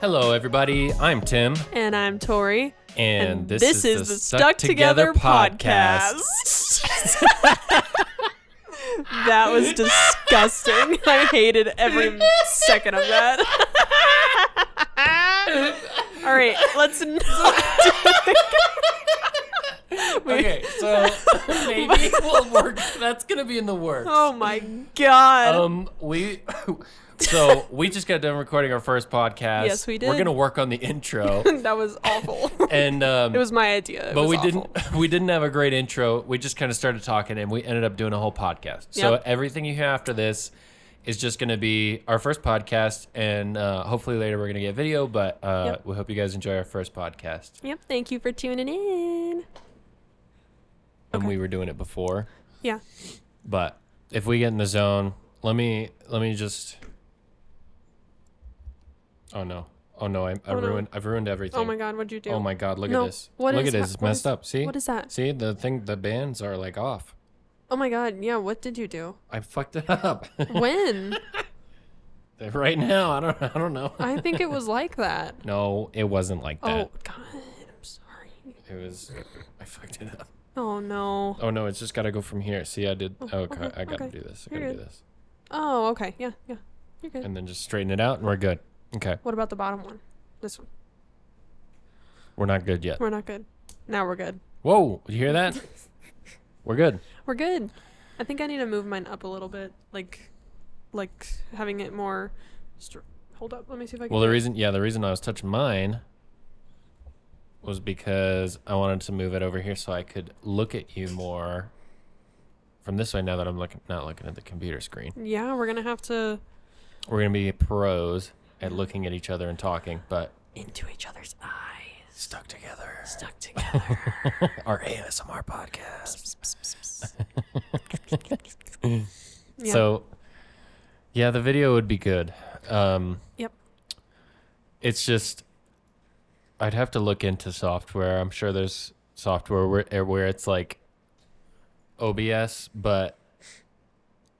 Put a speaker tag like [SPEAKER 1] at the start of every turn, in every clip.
[SPEAKER 1] Hello, everybody. I'm Tim,
[SPEAKER 2] And I'm Tori.
[SPEAKER 1] and, this, is, the
[SPEAKER 2] Stuck Together, podcast. that was disgusting. I hated every second of that. All right, let's.
[SPEAKER 1] okay, so maybe we'll work. That's gonna be in the works.
[SPEAKER 2] Oh my god.
[SPEAKER 1] Um, we. So we just got done recording our first podcast.
[SPEAKER 2] Yes, we did.
[SPEAKER 1] We're gonna work on the intro,
[SPEAKER 2] that was awful.
[SPEAKER 1] and um,
[SPEAKER 2] it was my idea. It
[SPEAKER 1] but we
[SPEAKER 2] awful.
[SPEAKER 1] didn't we didn't have a great intro we just kind of started talking and we ended up doing a whole podcast so everything you hear after this is just going to be our first podcast and uh, hopefully later we're going to get video but uh,
[SPEAKER 2] Yep.
[SPEAKER 1] we hope you guys enjoy our first podcast
[SPEAKER 2] Yep. Thank you for tuning in.
[SPEAKER 1] and
[SPEAKER 2] Okay.
[SPEAKER 1] we were doing it before
[SPEAKER 2] Yeah.
[SPEAKER 1] but if we get in the zone let me let me just oh no oh no i, I
[SPEAKER 2] Oh, no.
[SPEAKER 1] ruined i've ruined everything
[SPEAKER 2] Oh my god, what'd you do?
[SPEAKER 1] Oh my god look
[SPEAKER 2] No,
[SPEAKER 1] at this
[SPEAKER 2] what
[SPEAKER 1] look at this it's messed
[SPEAKER 2] is-
[SPEAKER 1] up see
[SPEAKER 2] What is that?
[SPEAKER 1] see the thing the bands are like off
[SPEAKER 2] Oh my god, yeah, what did you do?
[SPEAKER 1] i fucked it up
[SPEAKER 2] When?
[SPEAKER 1] Right now, I don't, I don't know.
[SPEAKER 2] I think it was like that.
[SPEAKER 1] no, it wasn't like that.
[SPEAKER 2] Oh god, I'm sorry.
[SPEAKER 1] It was, I fucked it up.
[SPEAKER 2] Oh no.
[SPEAKER 1] Oh no, it's just got to go from here. See, I did.
[SPEAKER 2] Oh,
[SPEAKER 1] okay,
[SPEAKER 2] okay,
[SPEAKER 1] I got to
[SPEAKER 2] okay.
[SPEAKER 1] do this. I
[SPEAKER 2] You're
[SPEAKER 1] got to do this,
[SPEAKER 2] Oh, okay. Yeah, yeah. You're good.
[SPEAKER 1] and then just straighten it out, and we're good. Okay,
[SPEAKER 2] What about the bottom one? This one.
[SPEAKER 1] we're not good yet.
[SPEAKER 2] We're not good. Now we're good.
[SPEAKER 1] Whoa, you hear that? we're good.
[SPEAKER 2] We're good. I think I need to move mine up a little bit, like, like having it more. Str- hold up. Let me see if I can.
[SPEAKER 1] Well, the reason, yeah, the reason I was touching mine was because I wanted to move it over here so I could look at you more from this way. Now that I'm looking, not looking at the computer screen.
[SPEAKER 2] yeah, we're gonna have to
[SPEAKER 1] We're gonna be pros at looking at each other and talking, but
[SPEAKER 2] into each other's eyes,
[SPEAKER 1] stuck together.
[SPEAKER 2] stuck together.
[SPEAKER 1] Our ASMR podcast.
[SPEAKER 2] yeah.
[SPEAKER 1] So, yeah, the video would be good. Um,
[SPEAKER 2] Yep.
[SPEAKER 1] It's just, I'd have to look into software. I'm sure there's software where, eh, where it's like OBS, but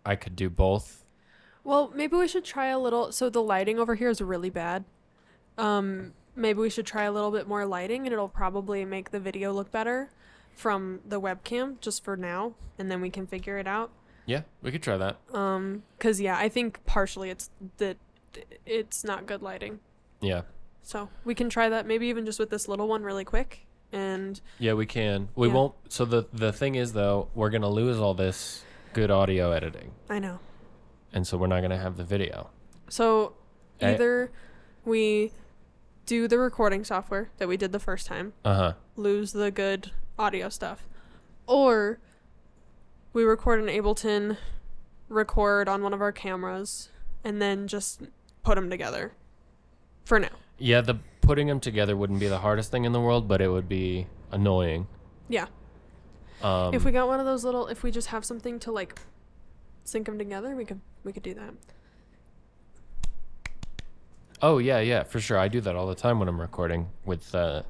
[SPEAKER 1] I could do both.
[SPEAKER 2] Well, maybe we should try a little. So the lighting over here is really bad. Um, maybe we should try a little bit more lighting, and it'll probably make the video look better from the webcam just for now, and then we can figure it out.
[SPEAKER 1] Yeah, we could try that.
[SPEAKER 2] Um, cause yeah, I think partially it's that it's not good lighting.
[SPEAKER 1] Yeah.
[SPEAKER 2] So we can try that maybe even just with this little one really quick. And
[SPEAKER 1] Yeah, we can. We
[SPEAKER 2] Yeah.
[SPEAKER 1] won't. So the the thing is though, we're gonna lose all this good audio editing,
[SPEAKER 2] I know.
[SPEAKER 1] And so we're not gonna have the video.
[SPEAKER 2] So
[SPEAKER 1] I-
[SPEAKER 2] either we do the recording software that we did the first time,
[SPEAKER 1] Uh huh.
[SPEAKER 2] lose the good audio stuff, or we record in Ableton, record on one of our cameras, and then just put them together for now.
[SPEAKER 1] Yeah, the putting them together wouldn't be the hardest thing in the world, but it would be annoying.
[SPEAKER 2] Yeah.
[SPEAKER 1] Um,
[SPEAKER 2] if we got one of those little, if we just have something to like sync them together, we could we could do that.
[SPEAKER 1] oh yeah, yeah, for sure. I do that all the time when I'm recording with, uh,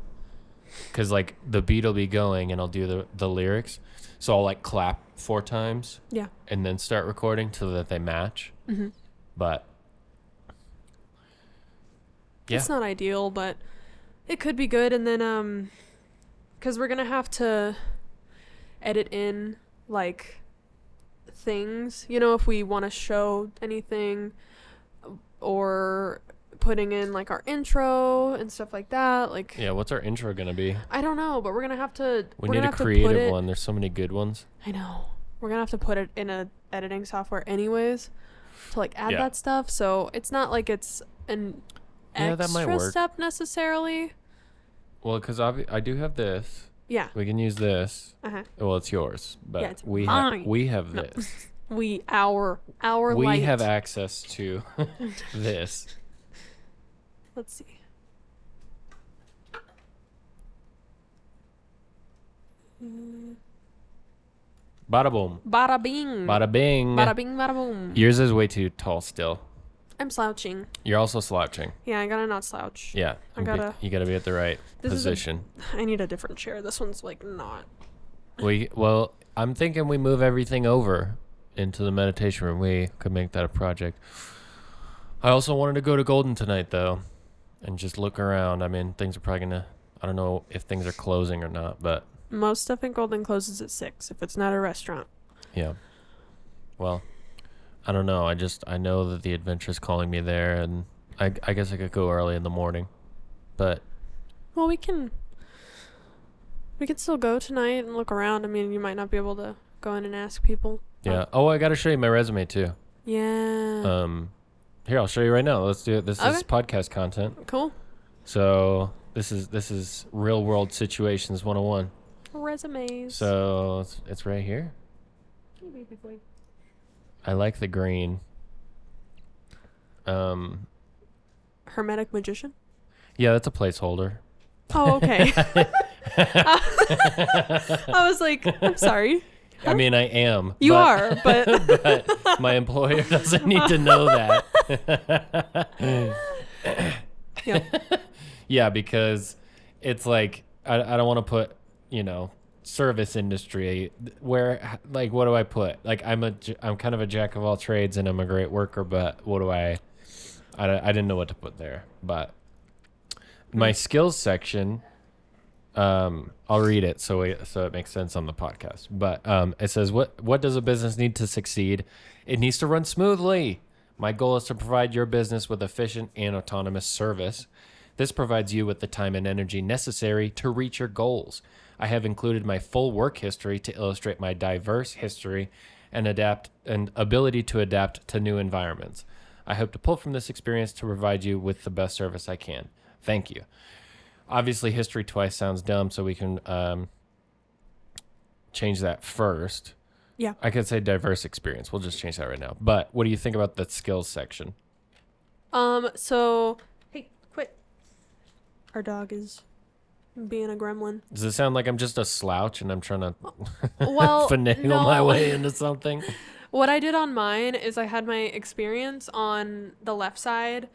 [SPEAKER 1] cause like the beat will be going and I'll do the the lyrics, so I'll like clap four times
[SPEAKER 2] Yeah.
[SPEAKER 1] and then start recording so that they match.
[SPEAKER 2] Mm-hmm.
[SPEAKER 1] But yeah,
[SPEAKER 2] It's not ideal, but it could be good. And then, um, because we're gonna have to edit in like things, you know, if we want to show anything, or putting in like our intro and stuff like that. Like,
[SPEAKER 1] yeah. What's our intro gonna be?
[SPEAKER 2] I don't know, but we're gonna have to.
[SPEAKER 1] We need a
[SPEAKER 2] have to put
[SPEAKER 1] creative
[SPEAKER 2] it-
[SPEAKER 1] one. There's so many good ones.
[SPEAKER 2] I know. We're gonna have to put it in a editing software anyways to like add
[SPEAKER 1] Yeah.
[SPEAKER 2] that stuff. So it's not like it's an
[SPEAKER 1] Yeah, that
[SPEAKER 2] extra
[SPEAKER 1] might work.
[SPEAKER 2] step necessarily.
[SPEAKER 1] Well, because I do have this.
[SPEAKER 2] Yeah.
[SPEAKER 1] We can use this.
[SPEAKER 2] Uh huh.
[SPEAKER 1] Well, it's yours, but
[SPEAKER 2] it's
[SPEAKER 1] we have
[SPEAKER 2] mine.
[SPEAKER 1] we have
[SPEAKER 2] No.
[SPEAKER 1] this.
[SPEAKER 2] We our our
[SPEAKER 1] we
[SPEAKER 2] light.
[SPEAKER 1] have access to this.
[SPEAKER 2] Let's see. Mm,
[SPEAKER 1] Bada boom.
[SPEAKER 2] Bada bing.
[SPEAKER 1] Bada bing.
[SPEAKER 2] Bada bing. Bada boom.
[SPEAKER 1] Yours is way too tall still.
[SPEAKER 2] I'm slouching.
[SPEAKER 1] You're also slouching.
[SPEAKER 2] Yeah, I gotta not slouch.
[SPEAKER 1] Yeah.
[SPEAKER 2] I gotta-
[SPEAKER 1] you gotta be at the right
[SPEAKER 2] This is a-
[SPEAKER 1] position.
[SPEAKER 2] I need a different chair. This one's like not.
[SPEAKER 1] we well, I'm thinking we move everything over into the meditation room. We could make that a project. I also wanted to go to Golden tonight though. and just look around. I mean, things are probably gonna. I don't know if things are closing or not, but
[SPEAKER 2] Most stuff in Golden closes at six if it's not a restaurant.
[SPEAKER 1] yeah. Well, I don't know. I just I know that the adventure's calling me there, and I I guess I could go early in the morning, but
[SPEAKER 2] Well, we can. We can still go tonight and look around. I mean, you might not be able to go in and ask people.
[SPEAKER 1] yeah. Oh, I gotta show you my resume too.
[SPEAKER 2] Yeah.
[SPEAKER 1] Um, here I'll show you right now. Let's do it. This is podcast content.
[SPEAKER 2] cool.
[SPEAKER 1] So this is this is real world situations 101.
[SPEAKER 2] Resumes.
[SPEAKER 1] So it's, it's right here. I like the green. Um,
[SPEAKER 2] Hermetic magician.
[SPEAKER 1] yeah, that's a placeholder.
[SPEAKER 2] Oh, okay. I was like, I'm sorry.
[SPEAKER 1] I mean, I am.
[SPEAKER 2] You
[SPEAKER 1] but-
[SPEAKER 2] are, but
[SPEAKER 1] but my employer doesn't need to know that.
[SPEAKER 2] yeah.
[SPEAKER 1] yeah, because it's like I, I don't want to put you know service industry where like what do I put? Like I'm a i'm kind of a jack of all trades and I'm a great worker, but what do I? I, I didn't know what to put there, but my skills section. Um, I'll read it so we, so it makes sense on the podcast. But um, it says what what does a business need to succeed? It needs to run smoothly. My goal is to provide your business with efficient and autonomous service. This provides you with the time and energy necessary to reach your goals. I have included my full work history to illustrate my diverse history and adapt and ability to adapt to new environments. I hope to pull from this experience to provide you with the best service I can. Thank you. Obviously, history twice sounds dumb, so we can um, change that first.
[SPEAKER 2] Yeah.
[SPEAKER 1] I could say diverse experience. We'll just change that right now. But what do you think about the skills section?
[SPEAKER 2] Um. So, hey, quit. Our dog is being a gremlin.
[SPEAKER 1] Does it sound like I'm just a slouch and I'm trying to
[SPEAKER 2] Well,
[SPEAKER 1] finagle
[SPEAKER 2] no.
[SPEAKER 1] my way into something?
[SPEAKER 2] What I did on mine is I had my experience on the left side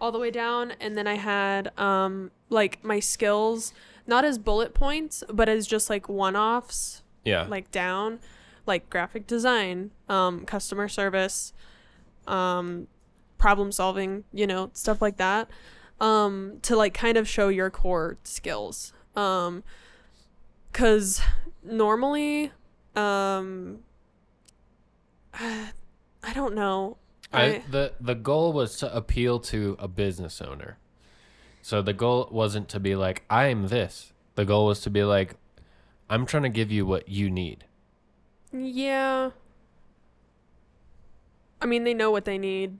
[SPEAKER 2] all the way down and then I had um like my skills not as bullet points but as just like one-offs
[SPEAKER 1] Yeah.
[SPEAKER 2] like down like graphic design, um customer service, um problem solving, you know, stuff like that. Um to like kind of show your core skills. Um cuz normally um I don't know.
[SPEAKER 1] I, the the goal was to appeal to a business owner. So the goal wasn't to be like I'm this. The goal was to be like I'm trying to give you what you need.
[SPEAKER 2] Yeah. I mean, they know what they need.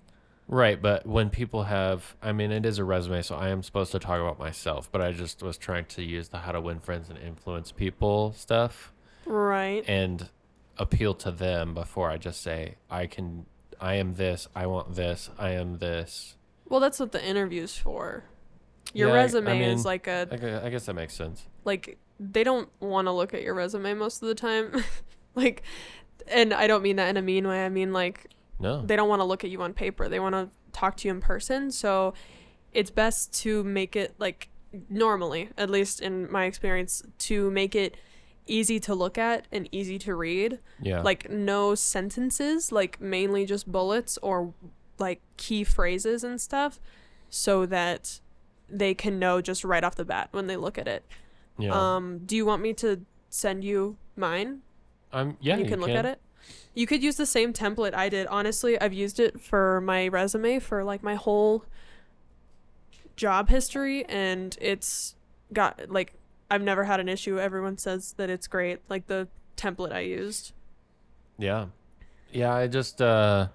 [SPEAKER 1] Right, but when people have I mean it is a resume so I am supposed to talk about myself, but I just was trying to use the how to win friends and influence people stuff
[SPEAKER 2] Right.
[SPEAKER 1] and appeal to them before I just say I can I am this, I want this, I am this.
[SPEAKER 2] Well, that's what the interview's for. Your
[SPEAKER 1] Yeah, I- I
[SPEAKER 2] resume is like a
[SPEAKER 1] I guess that makes sense.
[SPEAKER 2] like they don't want to look at your resume most of the time. like and I don't mean that in a mean way. I mean like
[SPEAKER 1] No.
[SPEAKER 2] they don't want to look at you on paper. They want to talk to you in person. So it's best to make it like normally, at least in my experience, to make it easy to look at and easy to read.
[SPEAKER 1] Yeah.
[SPEAKER 2] Like no sentences, like mainly just bullets or like key phrases and stuff so that they can know just right off the bat when they look at it.
[SPEAKER 1] yeah.
[SPEAKER 2] Um do you want me to send you mine?
[SPEAKER 1] I'm yeah,
[SPEAKER 2] you can look at it. You could use the same template I did. Honestly, I've used it for my resume for like my whole job history and it's got like I've never had an issue. Everyone says that it's great. Like the template I used.
[SPEAKER 1] Yeah. Yeah, I just uh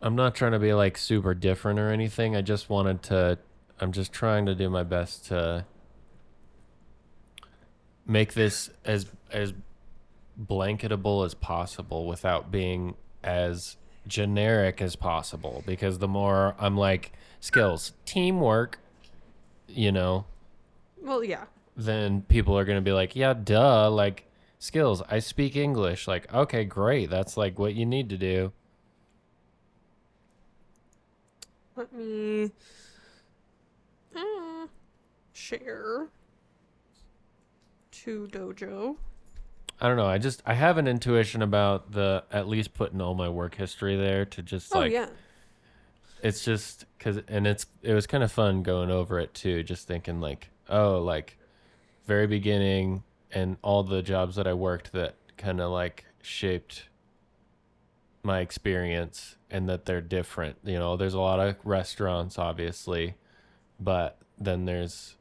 [SPEAKER 1] I'm not trying to be like super different or anything. I just wanted to I'm just trying to do my best to make this as as blanketable as possible without being as generic as possible because the more I'm like skills, teamwork, you know,
[SPEAKER 2] Well, yeah.
[SPEAKER 1] then people are going to be like, yeah, duh, like skills. I speak English. Like, okay, great. That's like what you need to do.
[SPEAKER 2] Let me uh, share to Dojo.
[SPEAKER 1] I don't know. I just I have an intuition about the at least putting all my work history there to just
[SPEAKER 2] Oh
[SPEAKER 1] like
[SPEAKER 2] yeah.
[SPEAKER 1] it's just because and it's it was kind of fun going over it too just thinking like oh like very beginning and all the jobs that i worked that kind of like shaped my experience and that they're different you know there's a lot of restaurants obviously but then there's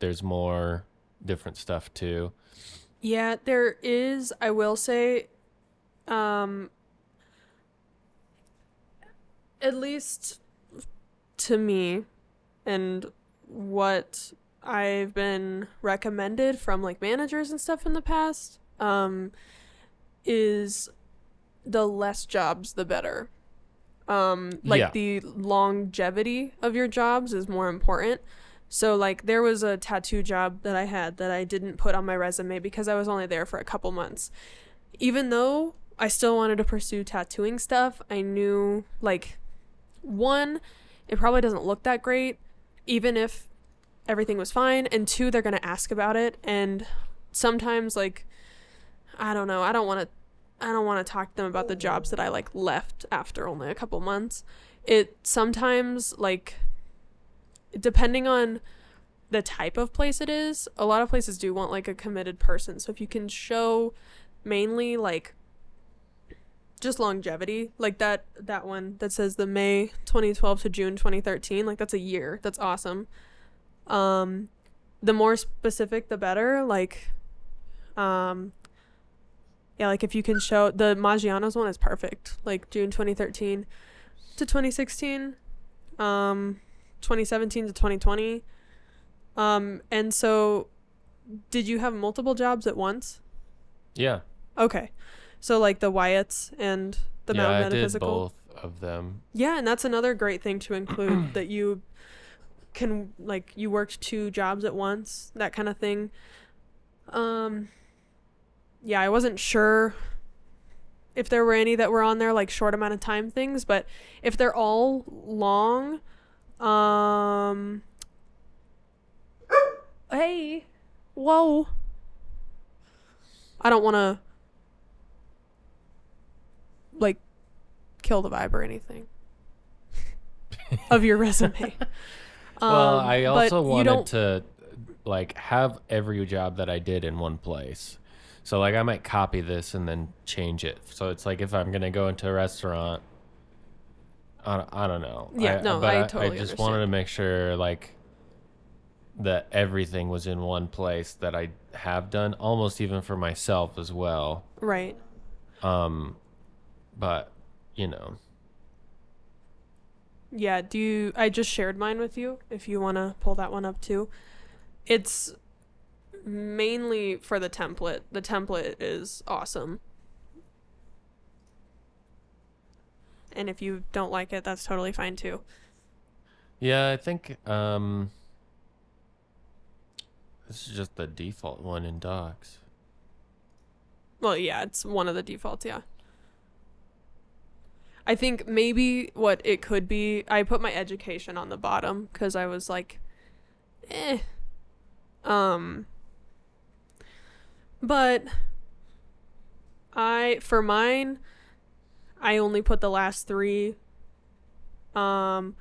[SPEAKER 1] there's more different stuff too
[SPEAKER 2] Yeah, there is. I will say, um, at least to me, and what I've been recommended from like managers and stuff in the past, um, is the less jobs, the better. Um, like
[SPEAKER 1] Yeah.
[SPEAKER 2] the longevity of your jobs is more important. So like there was a tattoo job that I had that I didn't put on my resume because I was only there for a couple months. Even though I still wanted to pursue tattooing stuff, I knew like one, it probably doesn't look that great even if everything was fine and two they're going to ask about it and sometimes like I don't know, I don't want to I don't want to talk to them about the jobs that I like left after only a couple months. It sometimes like depending on the type of place it is, a lot of places do want like a committed person. So if you can show mainly like just longevity, like that that one that says the May 2012 to June 2013, like that's a year. That's awesome. Um the more specific the better, like um yeah, like if you can show the Maggiano's one is perfect. Like June 2013 to 2016. Um 2017 to 2020. Um, and so, did you have multiple jobs at once?
[SPEAKER 1] yeah
[SPEAKER 2] Okay, so like the Wyatts and the
[SPEAKER 1] yeah
[SPEAKER 2] Mount
[SPEAKER 1] i did
[SPEAKER 2] Metaphysical.
[SPEAKER 1] both of them
[SPEAKER 2] Yeah, and that's another great thing to include that you can like you worked two jobs at once, that kind of thing. Um, yeah, I wasn't sure if there were any that were on there like short amount of time things, but if they're all long, um, hey, whoa, I don't want to like kill the vibe or anything of your resume.
[SPEAKER 1] well
[SPEAKER 2] Um,
[SPEAKER 1] i also wanted to like have every job that i did in one place. So like i might copy this and then change it. So it's like if i'm gonna go into a restaurant i don't, I don't know
[SPEAKER 2] Yeah, no,
[SPEAKER 1] but
[SPEAKER 2] I
[SPEAKER 1] I,
[SPEAKER 2] totally
[SPEAKER 1] just wanted to make sure like that everything was in one place that i have done almost even for myself as well
[SPEAKER 2] right.
[SPEAKER 1] um but you know
[SPEAKER 2] Yeah, do you I just shared mine with you if you want to pull that one up too. It's mainly for the template. The template is awesome. And if you don't like it, that's totally fine too.
[SPEAKER 1] Yeah, I think um this is just the default one in docs.
[SPEAKER 2] Well, yeah, it's one of the defaults, yeah. I think maybe what it could be, I put my education on the bottom because I was like, eh. Um, but I, for mine, I only put the last three. Um,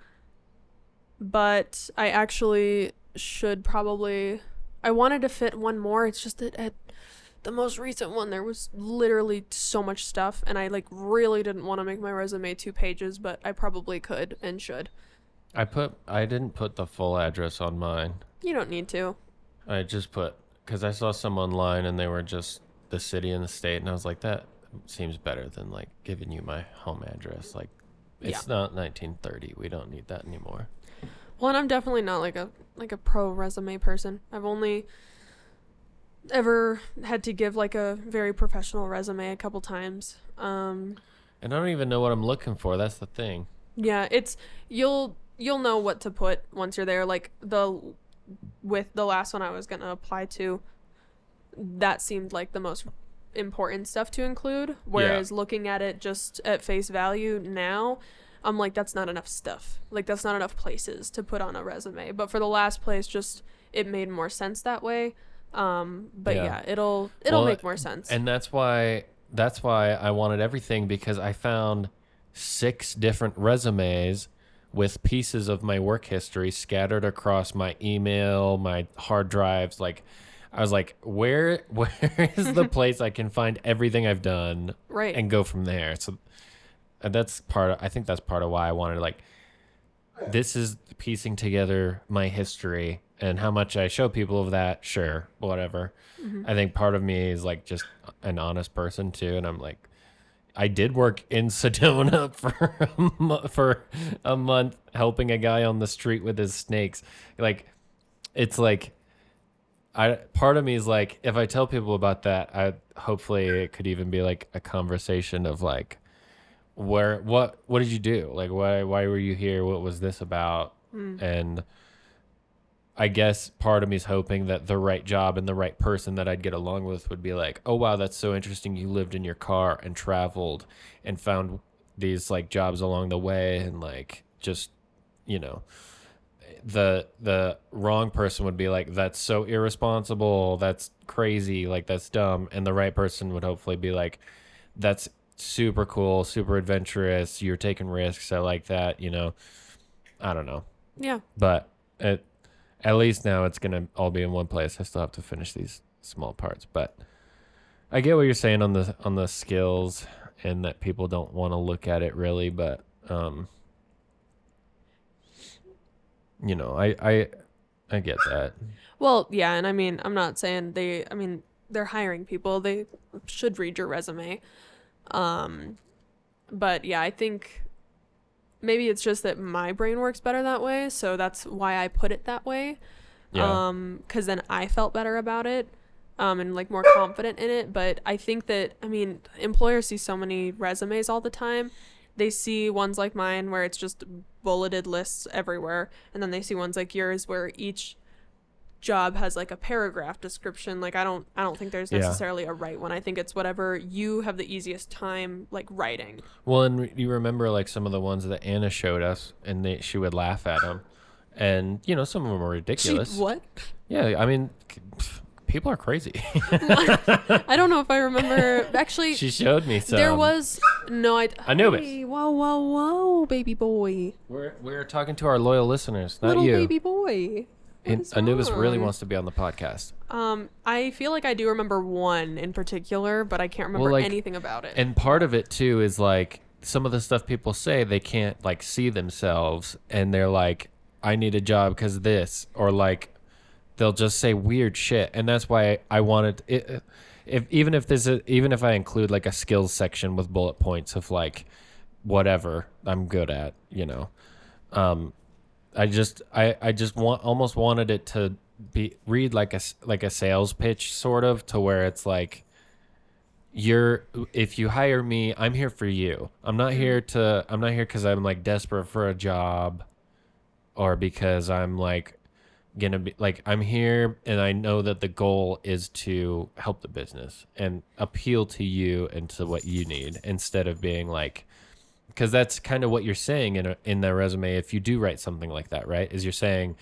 [SPEAKER 2] but I actually should probably, I wanted to fit one more. It's just that at the most recent one there was literally so much stuff and i like really didn't want to make my resume two pages but i probably could and should
[SPEAKER 1] I put I didn't put the full address on mine.
[SPEAKER 2] you don't need to
[SPEAKER 1] I just put cuz I saw some online and they were just the city and the state and I was like that seems better than like giving you my home address like it's not 1930. We don't need that anymore.
[SPEAKER 2] well and i'm definitely not like a like a pro resume person i've only ever had to give like a very professional resume a couple times um
[SPEAKER 1] And I don't even know what I'm looking for. That's the thing.
[SPEAKER 2] Yeah, it's you'll you'll know what to put once you're there. Like the with the last one I was gonna apply to, that seemed like the most important stuff to include. Whereas looking at it just at face value now, I'm like that's not enough stuff. Like that's not enough places to put on a resume. But for the last place, just it made more sense that way. Um, but
[SPEAKER 1] Yeah.
[SPEAKER 2] yeah, it'll it'll
[SPEAKER 1] Well,
[SPEAKER 2] make more sense.
[SPEAKER 1] And that's why that's why I wanted everything because I found six different resumes with pieces of my work history scattered across my email, my hard drives. Like, I was like, where where is the place I can find everything I've done
[SPEAKER 2] Right.
[SPEAKER 1] and go from there? So uh, that's part. Of, I think that's part of why I wanted like. This is piecing together my history and how much I show people of that. Sure, whatever. I think part of me is like just an honest person too, and I'm like, I did work in Sedona for a mo- for a month helping a guy on the street with his snakes. Like, it's like, I part of me is like, if I tell people about that, I hopefully it could even be like a conversation of like, where what what did you do? Like, why why were you here? What was this about? Hmm. And I guess part of me is hoping that the right job and the right person that I'd get along with would be like, oh wow, that's so interesting. You lived in your car and traveled and found these like jobs along the way and like just you know the the wrong person would be like that's so irresponsible. That's crazy. Like that's dumb. And the right person would hopefully be like that's super cool super adventurous. You're taking risks. I like that you know? I don't know.
[SPEAKER 2] Yeah.
[SPEAKER 1] but it, at least now it's gonna all be in one place. I still have to finish these small parts, but I get what you're saying on the on the skills and that people don't want to look at it really, but um, you know, I I I get that.
[SPEAKER 2] Well, yeah, and I mean, I'm not saying they. I mean, they're hiring people. They should read your resume. Um, but yeah, I think maybe it's just that my brain works better that way, so that's why I put it that way.
[SPEAKER 1] Yeah.
[SPEAKER 2] Um, because then I felt better about it. Um, and like more confident in it. But I think that I mean, employers see so many resumes all the time. They see ones like mine where it's just bulleted lists everywhere, and then they see ones like yours where each job has like a paragraph description. Like i don't i don't think there's
[SPEAKER 1] Yeah.
[SPEAKER 2] necessarily a right one. I think it's whatever you have the easiest time like writing.
[SPEAKER 1] Well, and you remember like some of the ones that Anna showed us, and they, she would laugh at them, and you know some of them were
[SPEAKER 2] She-
[SPEAKER 1] ridiculous.
[SPEAKER 2] what?
[SPEAKER 1] Yeah, I mean, pff, people are crazy.
[SPEAKER 2] i don't know if i remember actually
[SPEAKER 1] she showed me some.
[SPEAKER 2] there was no i
[SPEAKER 1] Anubis.
[SPEAKER 2] Hey, whoa whoa whoa baby boy
[SPEAKER 1] We're we're talking to our loyal listeners, not
[SPEAKER 2] little
[SPEAKER 1] you.
[SPEAKER 2] baby boy What
[SPEAKER 1] And
[SPEAKER 2] is
[SPEAKER 1] Anubis really wants to be on the podcast.
[SPEAKER 2] um i feel like i do remember one in particular but i can't remember
[SPEAKER 1] like-
[SPEAKER 2] anything about it
[SPEAKER 1] And part of it too is like some of the stuff people say they can't like see themselves and they're like I need a job cuz this or like they'll just say weird shit. And that's why I wanted it if even if this is even if I include like a skills section with bullet points of like whatever I'm good at, you know. Um I just I I just want almost wanted it to be read like a like a sales pitch sort of to where it's like you're if you hire me i'm here for you. I'm not here to i'm not here because i'm like desperate for a job or because i'm like gonna be like i'm here and i know that the goal is to help the business and appeal to you and to what you need instead of being like because that's kind of what you're saying in a, in the resume if you do write something like that right is you're saying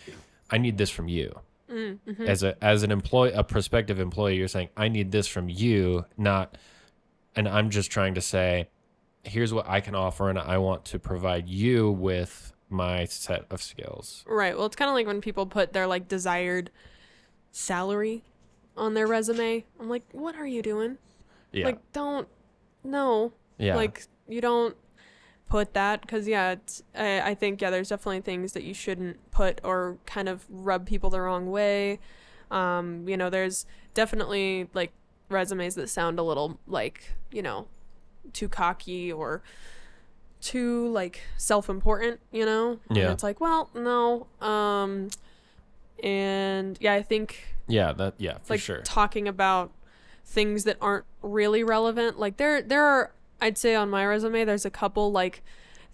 [SPEAKER 1] i need this from you. Mm-hmm. As a as an employee a prospective employee you're saying i need this from you not and i'm just trying to say here's what i can offer and i want to provide you with my set of skills
[SPEAKER 2] Right. Well, it's kind of like when people put their like desired salary on their resume. I'm like, what are you doing?
[SPEAKER 1] yeah
[SPEAKER 2] Like, don't. No.
[SPEAKER 1] yeah
[SPEAKER 2] Like, you don't put that because yeah, it's, I, I think yeah, there's definitely things that you shouldn't put or kind of rub people the wrong way. Um, you know, there's definitely like resumes that sound a little like you know too cocky or too like self-important you know? And
[SPEAKER 1] Yeah.
[SPEAKER 2] it's like well no um and yeah i think
[SPEAKER 1] yeah that yeah for
[SPEAKER 2] like
[SPEAKER 1] sure.
[SPEAKER 2] talking about things that aren't really relevant like there there are i'd say on my resume there's a couple like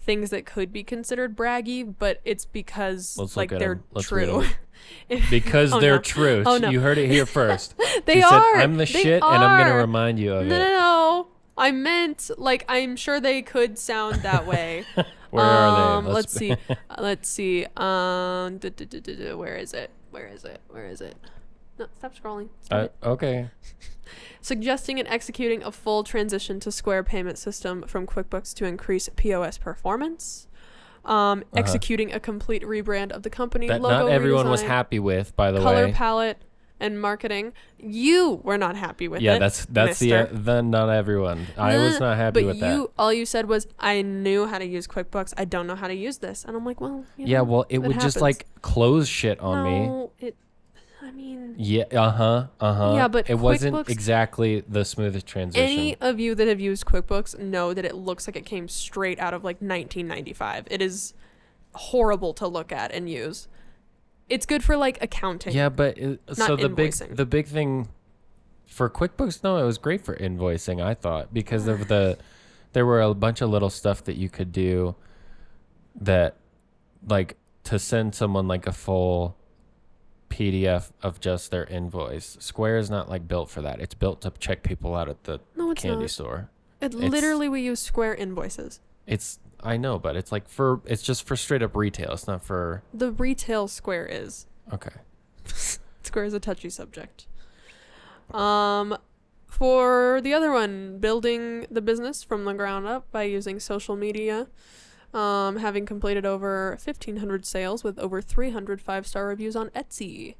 [SPEAKER 2] things that could be considered braggy but it's because
[SPEAKER 1] Let's
[SPEAKER 2] like they're true.
[SPEAKER 1] because
[SPEAKER 2] Oh,
[SPEAKER 1] they're
[SPEAKER 2] no.
[SPEAKER 1] true.
[SPEAKER 2] Oh, no.
[SPEAKER 1] you heard it here first.
[SPEAKER 2] They
[SPEAKER 1] she
[SPEAKER 2] are.
[SPEAKER 1] Said i'm the
[SPEAKER 2] They
[SPEAKER 1] shit and i'm gonna remind you of
[SPEAKER 2] no,
[SPEAKER 1] it.
[SPEAKER 2] no, no. I meant like I'm sure they could sound that way.
[SPEAKER 1] where are
[SPEAKER 2] um,
[SPEAKER 1] they
[SPEAKER 2] Let's, see. Uh, let's see. Um, duh, duh, duh, duh, duh, where is it? Where is it? Where is it? No, stop scrolling.
[SPEAKER 1] Uh, okay
[SPEAKER 2] Suggesting and executing a full transition to Square payment system from QuickBooks to increase POS performance. um, executing a complete rebrand of the company.
[SPEAKER 1] Uh-huh. that
[SPEAKER 2] logo
[SPEAKER 1] not everyone was happy with, by the
[SPEAKER 2] color
[SPEAKER 1] way.
[SPEAKER 2] Color palette and marketing. You were not happy with
[SPEAKER 1] yeah,
[SPEAKER 2] it.
[SPEAKER 1] Yeah, that's that's the, uh,
[SPEAKER 2] mister.
[SPEAKER 1] the not everyone. I was not happy
[SPEAKER 2] but
[SPEAKER 1] with
[SPEAKER 2] you,
[SPEAKER 1] that.
[SPEAKER 2] all you said was, "I knew how to use QuickBooks. I don't know how to use this." And I'm like, "Well, you
[SPEAKER 1] Yeah,
[SPEAKER 2] know,
[SPEAKER 1] well, it would just like close shit on me.
[SPEAKER 2] no, It, I mean,
[SPEAKER 1] Yeah, uh huh, uh huh.
[SPEAKER 2] Yeah, but
[SPEAKER 1] it wasn't exactly the smoothest transition.
[SPEAKER 2] any of you that have used QuickBooks know that it looks like it came straight out of like 1995. It is horrible to look at and use. It's good for like accounting.
[SPEAKER 1] yeah, but it, so the big the big thing for QuickBooks, no, it was great for invoicing. I thought because of the there were a bunch of little stuff that you could do that like to send someone like a full PDF of just their invoice. Square is not like built for that. It's built to check people out at the
[SPEAKER 2] No,
[SPEAKER 1] candy
[SPEAKER 2] not.
[SPEAKER 1] store.
[SPEAKER 2] It
[SPEAKER 1] it's-
[SPEAKER 2] literally we use Square invoices.
[SPEAKER 1] It's I know, but it's like for it's just for straight up retail. It's not for
[SPEAKER 2] The retail Square is.
[SPEAKER 1] okay.
[SPEAKER 2] Square is a touchy subject. Um, for the other one, building the business from the ground up by using social media. Um, having completed over 1,500 sales with over 300 five star reviews on Etsy.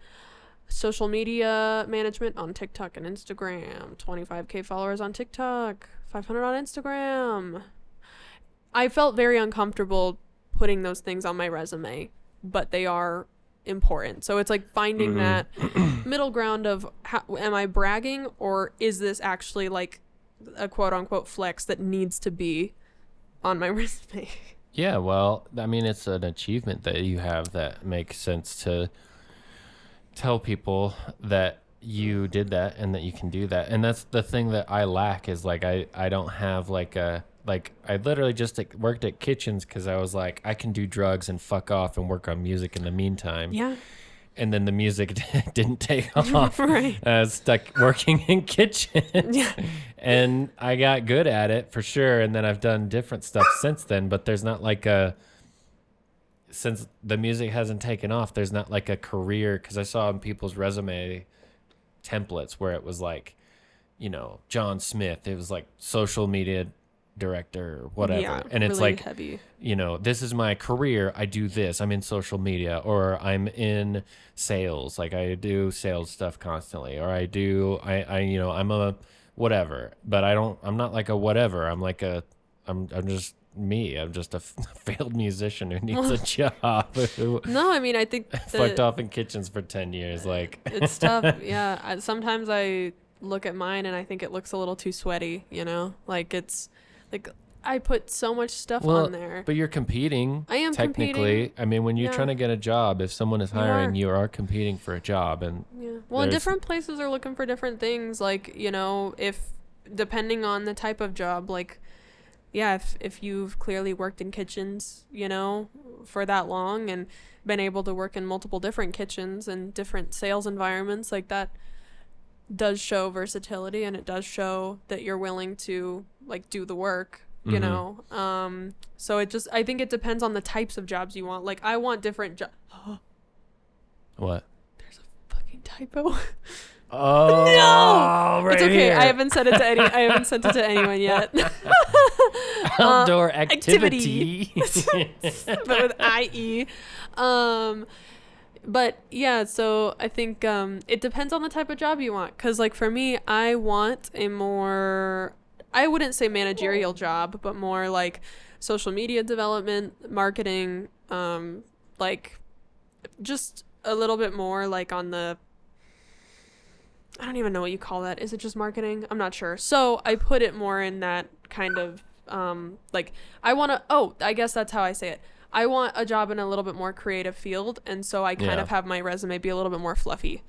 [SPEAKER 2] Social media management on TikTok and Instagram. 25k followers on TikTok. 500 on Instagram. I felt very uncomfortable putting those things on my resume, but they are important. So it's like finding
[SPEAKER 1] Mhm.
[SPEAKER 2] that middle ground of how, am I bragging or is this actually like a quote unquote flex that needs to be on my resume?
[SPEAKER 1] Yeah, well, I mean, it's an achievement that you have that makes sense to tell people that you did that and that you can do that. And that's the thing that I lack is like I I don't have like a like I literally just like, worked at kitchens because I was like I can do drugs and fuck off and work on music in the meantime.
[SPEAKER 2] yeah.
[SPEAKER 1] And then the music didn't take off.
[SPEAKER 2] right.
[SPEAKER 1] I was stuck working in kitchens
[SPEAKER 2] Yeah.
[SPEAKER 1] and I got good at it for sure. And then I've done different stuff since then, but there's not like a since the music hasn't taken off. There's not like a career because I saw in people's resume templates where it was like, you know, John Smith. It was like social media director or whatever,
[SPEAKER 2] Yeah,
[SPEAKER 1] and it's
[SPEAKER 2] really
[SPEAKER 1] like
[SPEAKER 2] heavy.
[SPEAKER 1] you know, this is my career. I do this. I'm in social media or I'm in sales. Like I do sales stuff constantly or I do I I you know, I'm a whatever. But I don't I'm not like a whatever. I'm like a I'm I'm just me. I'm just a f- failed musician who needs a job who
[SPEAKER 2] No, I mean I think the,
[SPEAKER 1] fucked off in kitchens for 10 years like
[SPEAKER 2] it's tough. Yeah, I, sometimes I look at mine and I think it looks a little too sweaty. You know, like it's like I put so much stuff
[SPEAKER 1] Well,
[SPEAKER 2] on there.
[SPEAKER 1] but you're competing
[SPEAKER 2] I am
[SPEAKER 1] technically.
[SPEAKER 2] competing.
[SPEAKER 1] I mean, when you're
[SPEAKER 2] Yeah.
[SPEAKER 1] trying to get a job, if someone is
[SPEAKER 2] You
[SPEAKER 1] hiring,
[SPEAKER 2] are.
[SPEAKER 1] you are competing for a job and
[SPEAKER 2] Yeah. Well, and different places are looking for different things. Like, you know, if depending on the type of job, like, yeah, if, if you've clearly worked in kitchens, you know, for that long and been able to work in multiple different kitchens and different sales environments, like that does show versatility and it does show that you're willing to like do the work you
[SPEAKER 1] Mhm.
[SPEAKER 2] know um so it just i think it depends on the types of jobs you want like i want different jobs
[SPEAKER 1] what?
[SPEAKER 2] there's a fucking typo
[SPEAKER 1] Oh,
[SPEAKER 2] No!
[SPEAKER 1] Right
[SPEAKER 2] it's okay.
[SPEAKER 1] here.
[SPEAKER 2] I haven't sent it to any. I haven't sent it to anyone yet.
[SPEAKER 1] outdoor
[SPEAKER 2] activity.
[SPEAKER 1] activity.
[SPEAKER 2] but with IE. Um, but yeah, so I think um, it depends on the type of job you want. Cause like for me, I want a more. I wouldn't say managerial job, but more like social media development, marketing, um, like just a little bit more like on the I don't even know what you call that. Is it just marketing? I'm not sure. So I put it more in that kind of um like I want to oh, I guess that's how I say it. I want a job in a little bit more creative field and so I kind
[SPEAKER 1] Yeah.
[SPEAKER 2] of have my resume be a little bit more fluffy.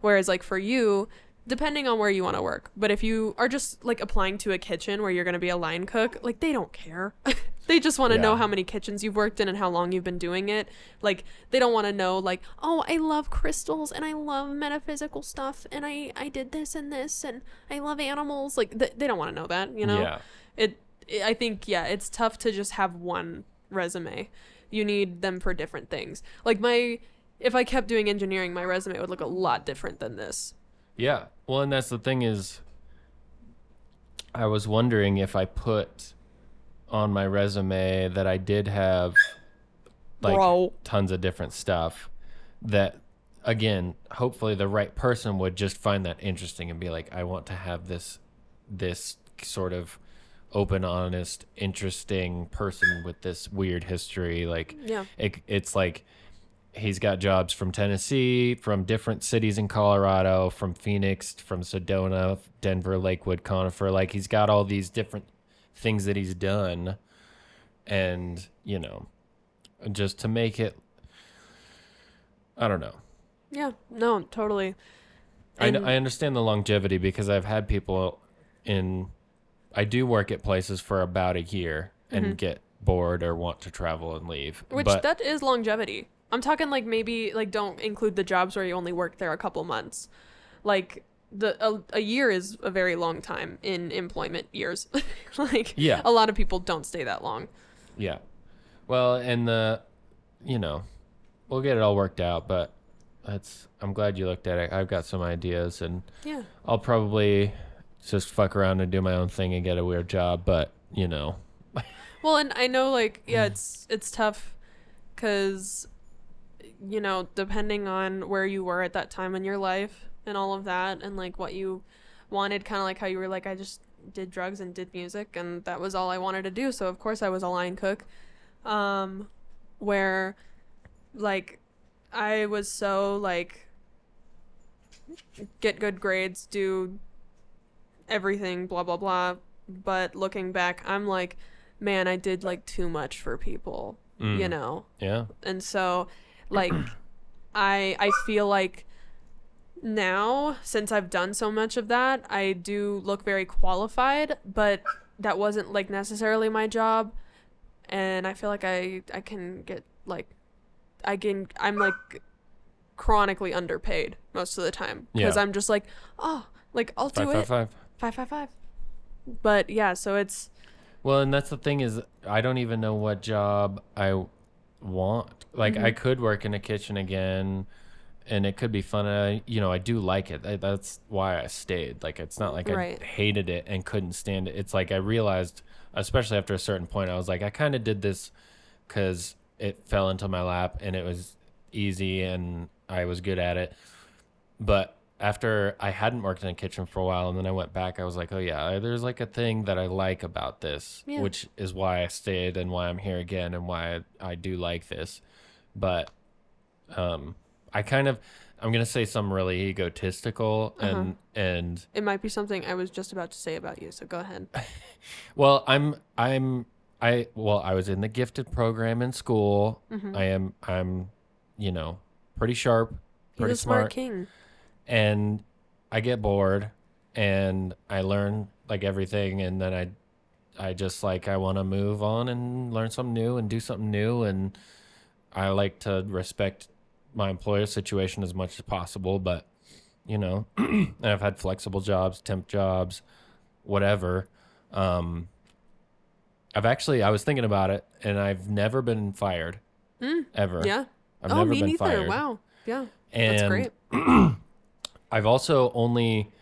[SPEAKER 2] Whereas like for you, depending on where you want to work, but if you are just like applying to a kitchen where you're going to be a line cook, like they don't care. they just want to know how many kitchens you've worked in and how long you've been doing it. Like they don't want to know like, "Oh, I love crystals and I love metaphysical stuff and I I did this and this and I love animals." Like th- they don't want to know that, you know?
[SPEAKER 1] Yeah.
[SPEAKER 2] It, it I think yeah, it's tough to just have one resume. You need them for different things. Like my if I kept doing engineering, my resume would look a lot different than this.
[SPEAKER 1] Yeah. Well, and that's the thing is, I was wondering if I put on my resume that I did have like
[SPEAKER 2] Bro.
[SPEAKER 1] tons of different stuff that again hopefully the right person would just find that interesting and be like i want to have this this sort of open honest interesting person with this weird history like
[SPEAKER 2] Yeah.
[SPEAKER 1] it, it's like he's got jobs from tennessee from different cities in colorado from phoenix from sedona denver lakewood conifer like he's got all these different things that he's done and you know just to make it i don't know
[SPEAKER 2] Yeah. No, totally.
[SPEAKER 1] I,
[SPEAKER 2] And-
[SPEAKER 1] I understand the longevity because i've had people in i do work at places for about a year and get bored or want to travel and leave
[SPEAKER 2] Mm-hmm. Which
[SPEAKER 1] but
[SPEAKER 2] that is longevity. I'm talking like maybe like don't include the jobs where you only work there a couple months. Like the a, a year is a very long time in employment years. like
[SPEAKER 1] Yeah.
[SPEAKER 2] a lot of people don't stay that long.
[SPEAKER 1] Yeah. Well, and the, you know, we'll get it all worked out, but that's, I'm glad you looked at it. I've got some ideas and
[SPEAKER 2] Yeah.
[SPEAKER 1] I'll probably just fuck around and do my own thing and get a weird job, but, you know,
[SPEAKER 2] Well, and I know like yeah, it's it's tough cuz you know, depending on where you were at that time in your life and all of that and like what you wanted kind of like how you were like I just did drugs and did music and that was all I wanted to do. So of course I was a line cook. Um where like I was so like get good grades, do everything, blah blah blah. But looking back, I'm like, man, I did like too much for people, you
[SPEAKER 1] Mm.
[SPEAKER 2] know.
[SPEAKER 1] yeah.
[SPEAKER 2] And so, like, I I feel like now since I've done so much of that, I do look very qualified, but that wasn't like necessarily my job, and I feel like I I can get like I can I'm like chronically underpaid most of the time because
[SPEAKER 1] Yeah.
[SPEAKER 2] I'm just like oh like I'll do
[SPEAKER 1] Five,
[SPEAKER 2] it
[SPEAKER 1] five, five.
[SPEAKER 2] five five five. But yeah, so it's
[SPEAKER 1] Well, and that's the thing is, I don't even know what job I want. Like, I
[SPEAKER 2] Mm-hmm.
[SPEAKER 1] could work in a kitchen again, and it could be fun. I, you know, I do like it. I, that's why I stayed. Like, it's not like
[SPEAKER 2] Right.
[SPEAKER 1] I hated it and couldn't stand it. It's like I realized, especially after a certain point, I was like, I kind of did this because it fell into my lap and it was easy and I was good at it. But after I hadn't worked in a kitchen for a while and then I went back, I was like, oh yeah, there's like a thing that I like about this,
[SPEAKER 2] Yeah.
[SPEAKER 1] which is why I stayed and why I'm here again and why I, I do like this. But um, I kind of, I'm gonna say something really egotistical
[SPEAKER 2] Uh-huh.
[SPEAKER 1] and and
[SPEAKER 2] it might be something I was just about to say about you. So go ahead.
[SPEAKER 1] well, I'm I'm I well, I was in the gifted program in school.
[SPEAKER 2] Mhm.
[SPEAKER 1] I am I'm, you know, pretty sharp, pretty
[SPEAKER 2] a smart,
[SPEAKER 1] smart,
[SPEAKER 2] king.
[SPEAKER 1] And I get bored and I learn like everything and then I I just like I want to move on and learn something new and do something new and I like to respect my employer situation as much as possible but you know and I've had flexible jobs, temp jobs, whatever. Um I've actually I was thinking about it and I've never been fired
[SPEAKER 2] Mm,
[SPEAKER 1] ever.
[SPEAKER 2] yeah.
[SPEAKER 1] I've
[SPEAKER 2] oh,
[SPEAKER 1] never
[SPEAKER 2] me
[SPEAKER 1] been
[SPEAKER 2] neither.
[SPEAKER 1] fired.
[SPEAKER 2] Wow. Yeah.
[SPEAKER 1] And
[SPEAKER 2] That's great.
[SPEAKER 1] I've also only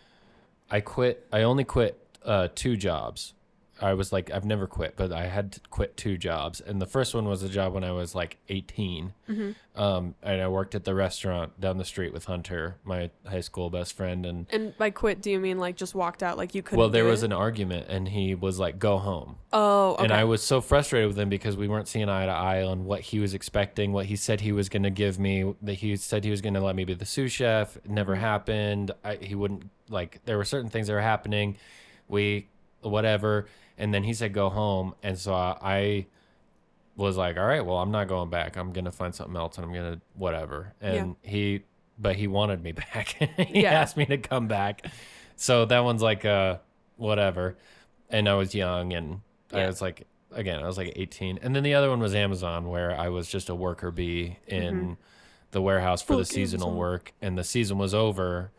[SPEAKER 1] I quit I only quit uh two jobs. I was like I've never quit, but I had to quit two jobs. And the first one was a job when I was like 18.
[SPEAKER 2] Mm-hmm.
[SPEAKER 1] Um and I worked at the restaurant down the street with Hunter, my high school best friend and
[SPEAKER 2] And by quit, do you mean like just walked out, like you couldn't?
[SPEAKER 1] well there was
[SPEAKER 2] it?
[SPEAKER 1] an argument and he was like go home.
[SPEAKER 2] Oh, okay.
[SPEAKER 1] And I was so frustrated with him because we weren't seeing eye to eye on what he was expecting, what he said he was going to give me. That he said he was going to let me be the sous chef. It never happened. I, he wouldn't like. There were certain things that were happening. We whatever, and then he said go home, and so I, I was like, all right, well, I'm not going back. I'm gonna find something else, and I'm gonna whatever. And he, but he wanted me back. he
[SPEAKER 2] Yeah.
[SPEAKER 1] asked me to come back. So that one's like uh whatever. And I was young, and I was like, again, I was like 18. And then the other one was Amazon, where I was just a worker bee in the warehouse for the seasonal
[SPEAKER 2] Amazon.
[SPEAKER 1] work, and the season was over,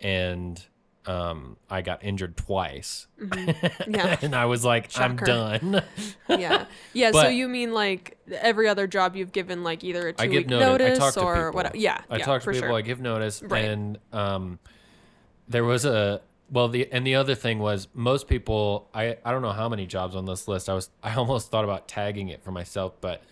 [SPEAKER 1] and um, I got injured twice.
[SPEAKER 2] Mm-hmm. Yeah.
[SPEAKER 1] and I was like,
[SPEAKER 2] Shocker.
[SPEAKER 1] I'm done.
[SPEAKER 2] yeah. Yeah. so you mean like every other job you've given like either a two
[SPEAKER 1] I give
[SPEAKER 2] week
[SPEAKER 1] notice.
[SPEAKER 2] notice, or whatever? Yeah.
[SPEAKER 1] I
[SPEAKER 2] yeah,
[SPEAKER 1] talk to
[SPEAKER 2] for
[SPEAKER 1] people.
[SPEAKER 2] Sure.
[SPEAKER 1] I give notice,
[SPEAKER 2] Right.
[SPEAKER 1] and um, there was a well. The and the other thing was most people. I I don't know how many jobs on this list. I was I almost thought about tagging it for myself, but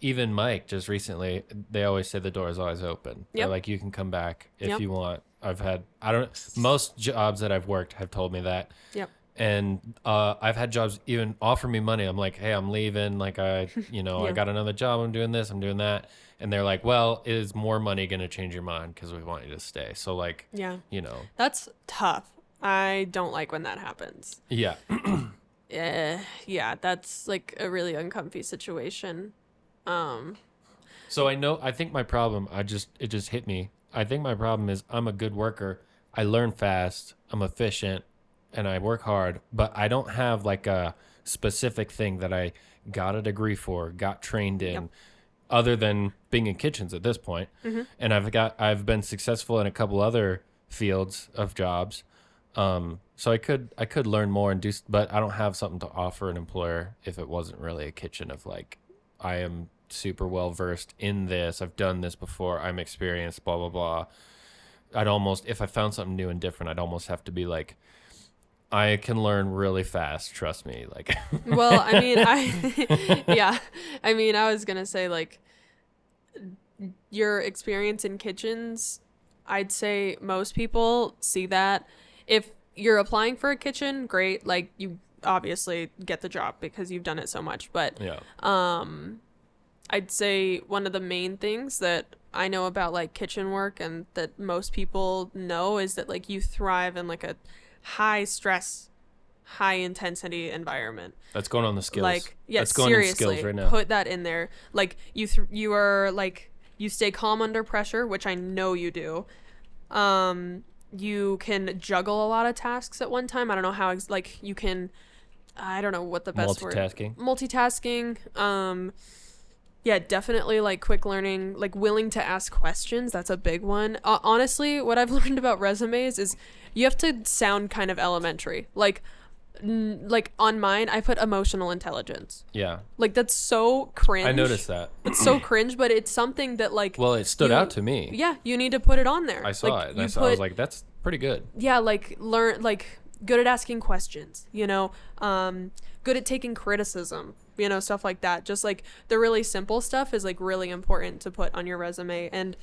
[SPEAKER 1] even Mike just recently, they always say the door is always open. They're like you can come back if
[SPEAKER 2] Yep.
[SPEAKER 1] you want. I've had I don't most jobs that I've worked have told me that.
[SPEAKER 2] Yep.
[SPEAKER 1] And uh, I've had jobs even offer me money. I'm like, hey, I'm leaving. Like I, you know, I got another job. I'm doing this. I'm doing that. And they're like, well, is more money going to change your mind because we want you to stay? So like,
[SPEAKER 2] Yeah.
[SPEAKER 1] you know,
[SPEAKER 2] That's tough. I don't like when that happens.
[SPEAKER 1] yeah,
[SPEAKER 2] Eh, yeah, that's like a really uncomfy situation. Um,
[SPEAKER 1] So I know I think my problem I just it just hit me. I think my problem is I'm a good worker. I learn fast, I'm efficient, and I work hard, but I don't have like a specific thing that I got a degree for, got trained in
[SPEAKER 2] Yep.
[SPEAKER 1] other than being in kitchens at this point. And I've got I've been successful in a couple other fields of jobs. Um, so I could I could learn more and do, but I don't have something to offer an employer if it wasn't really a kitchen of like I am super well versed in this. I've done this before. I'm experienced. Blah blah blah. I'd almost if I found something new and different, I'd almost have to be like, I can learn really fast. Trust me. Like,
[SPEAKER 2] well, I mean, I, yeah, I mean, I was gonna say like, your experience in kitchens, I'd say most people see that. If you're applying for a kitchen, great, like you obviously get the job because you've done it so much. But
[SPEAKER 1] yeah,
[SPEAKER 2] um, I'd say one of the main things that I know about like kitchen work and that most people know is that like you thrive in like a high stress, high intensity environment.
[SPEAKER 1] that's going on the skills.
[SPEAKER 2] Like, yeah,
[SPEAKER 1] that's going in
[SPEAKER 2] seriously,
[SPEAKER 1] skills right now.
[SPEAKER 2] put that in there. Like you, th- you are like you stay calm under pressure, which I know you do. Um, you can juggle a lot of tasks at one time. I don't know how. Ex- like you can, I don't know what the best word.
[SPEAKER 1] Multitasking.
[SPEAKER 2] Multitasking. Um, yeah, definitely like quick learning, like willing to ask questions. That's a big one. Uh, honestly, what I've learned about resumes is you have to sound kind of elementary. Like, n- like on mine, I put emotional intelligence.
[SPEAKER 1] Yeah,
[SPEAKER 2] Like that's so cringe.
[SPEAKER 1] I noticed that.
[SPEAKER 2] It's so cringe, but it's something that like
[SPEAKER 1] Well, it stood
[SPEAKER 2] You-
[SPEAKER 1] out to me.
[SPEAKER 2] yeah, you need to put it on there.
[SPEAKER 1] I saw
[SPEAKER 2] Like,
[SPEAKER 1] it. And I, saw, I was like, that's pretty good.
[SPEAKER 2] yeah like learn like good at asking questions you know um good at taking criticism you know stuff like that just like the really simple stuff is like really important to put on your resume and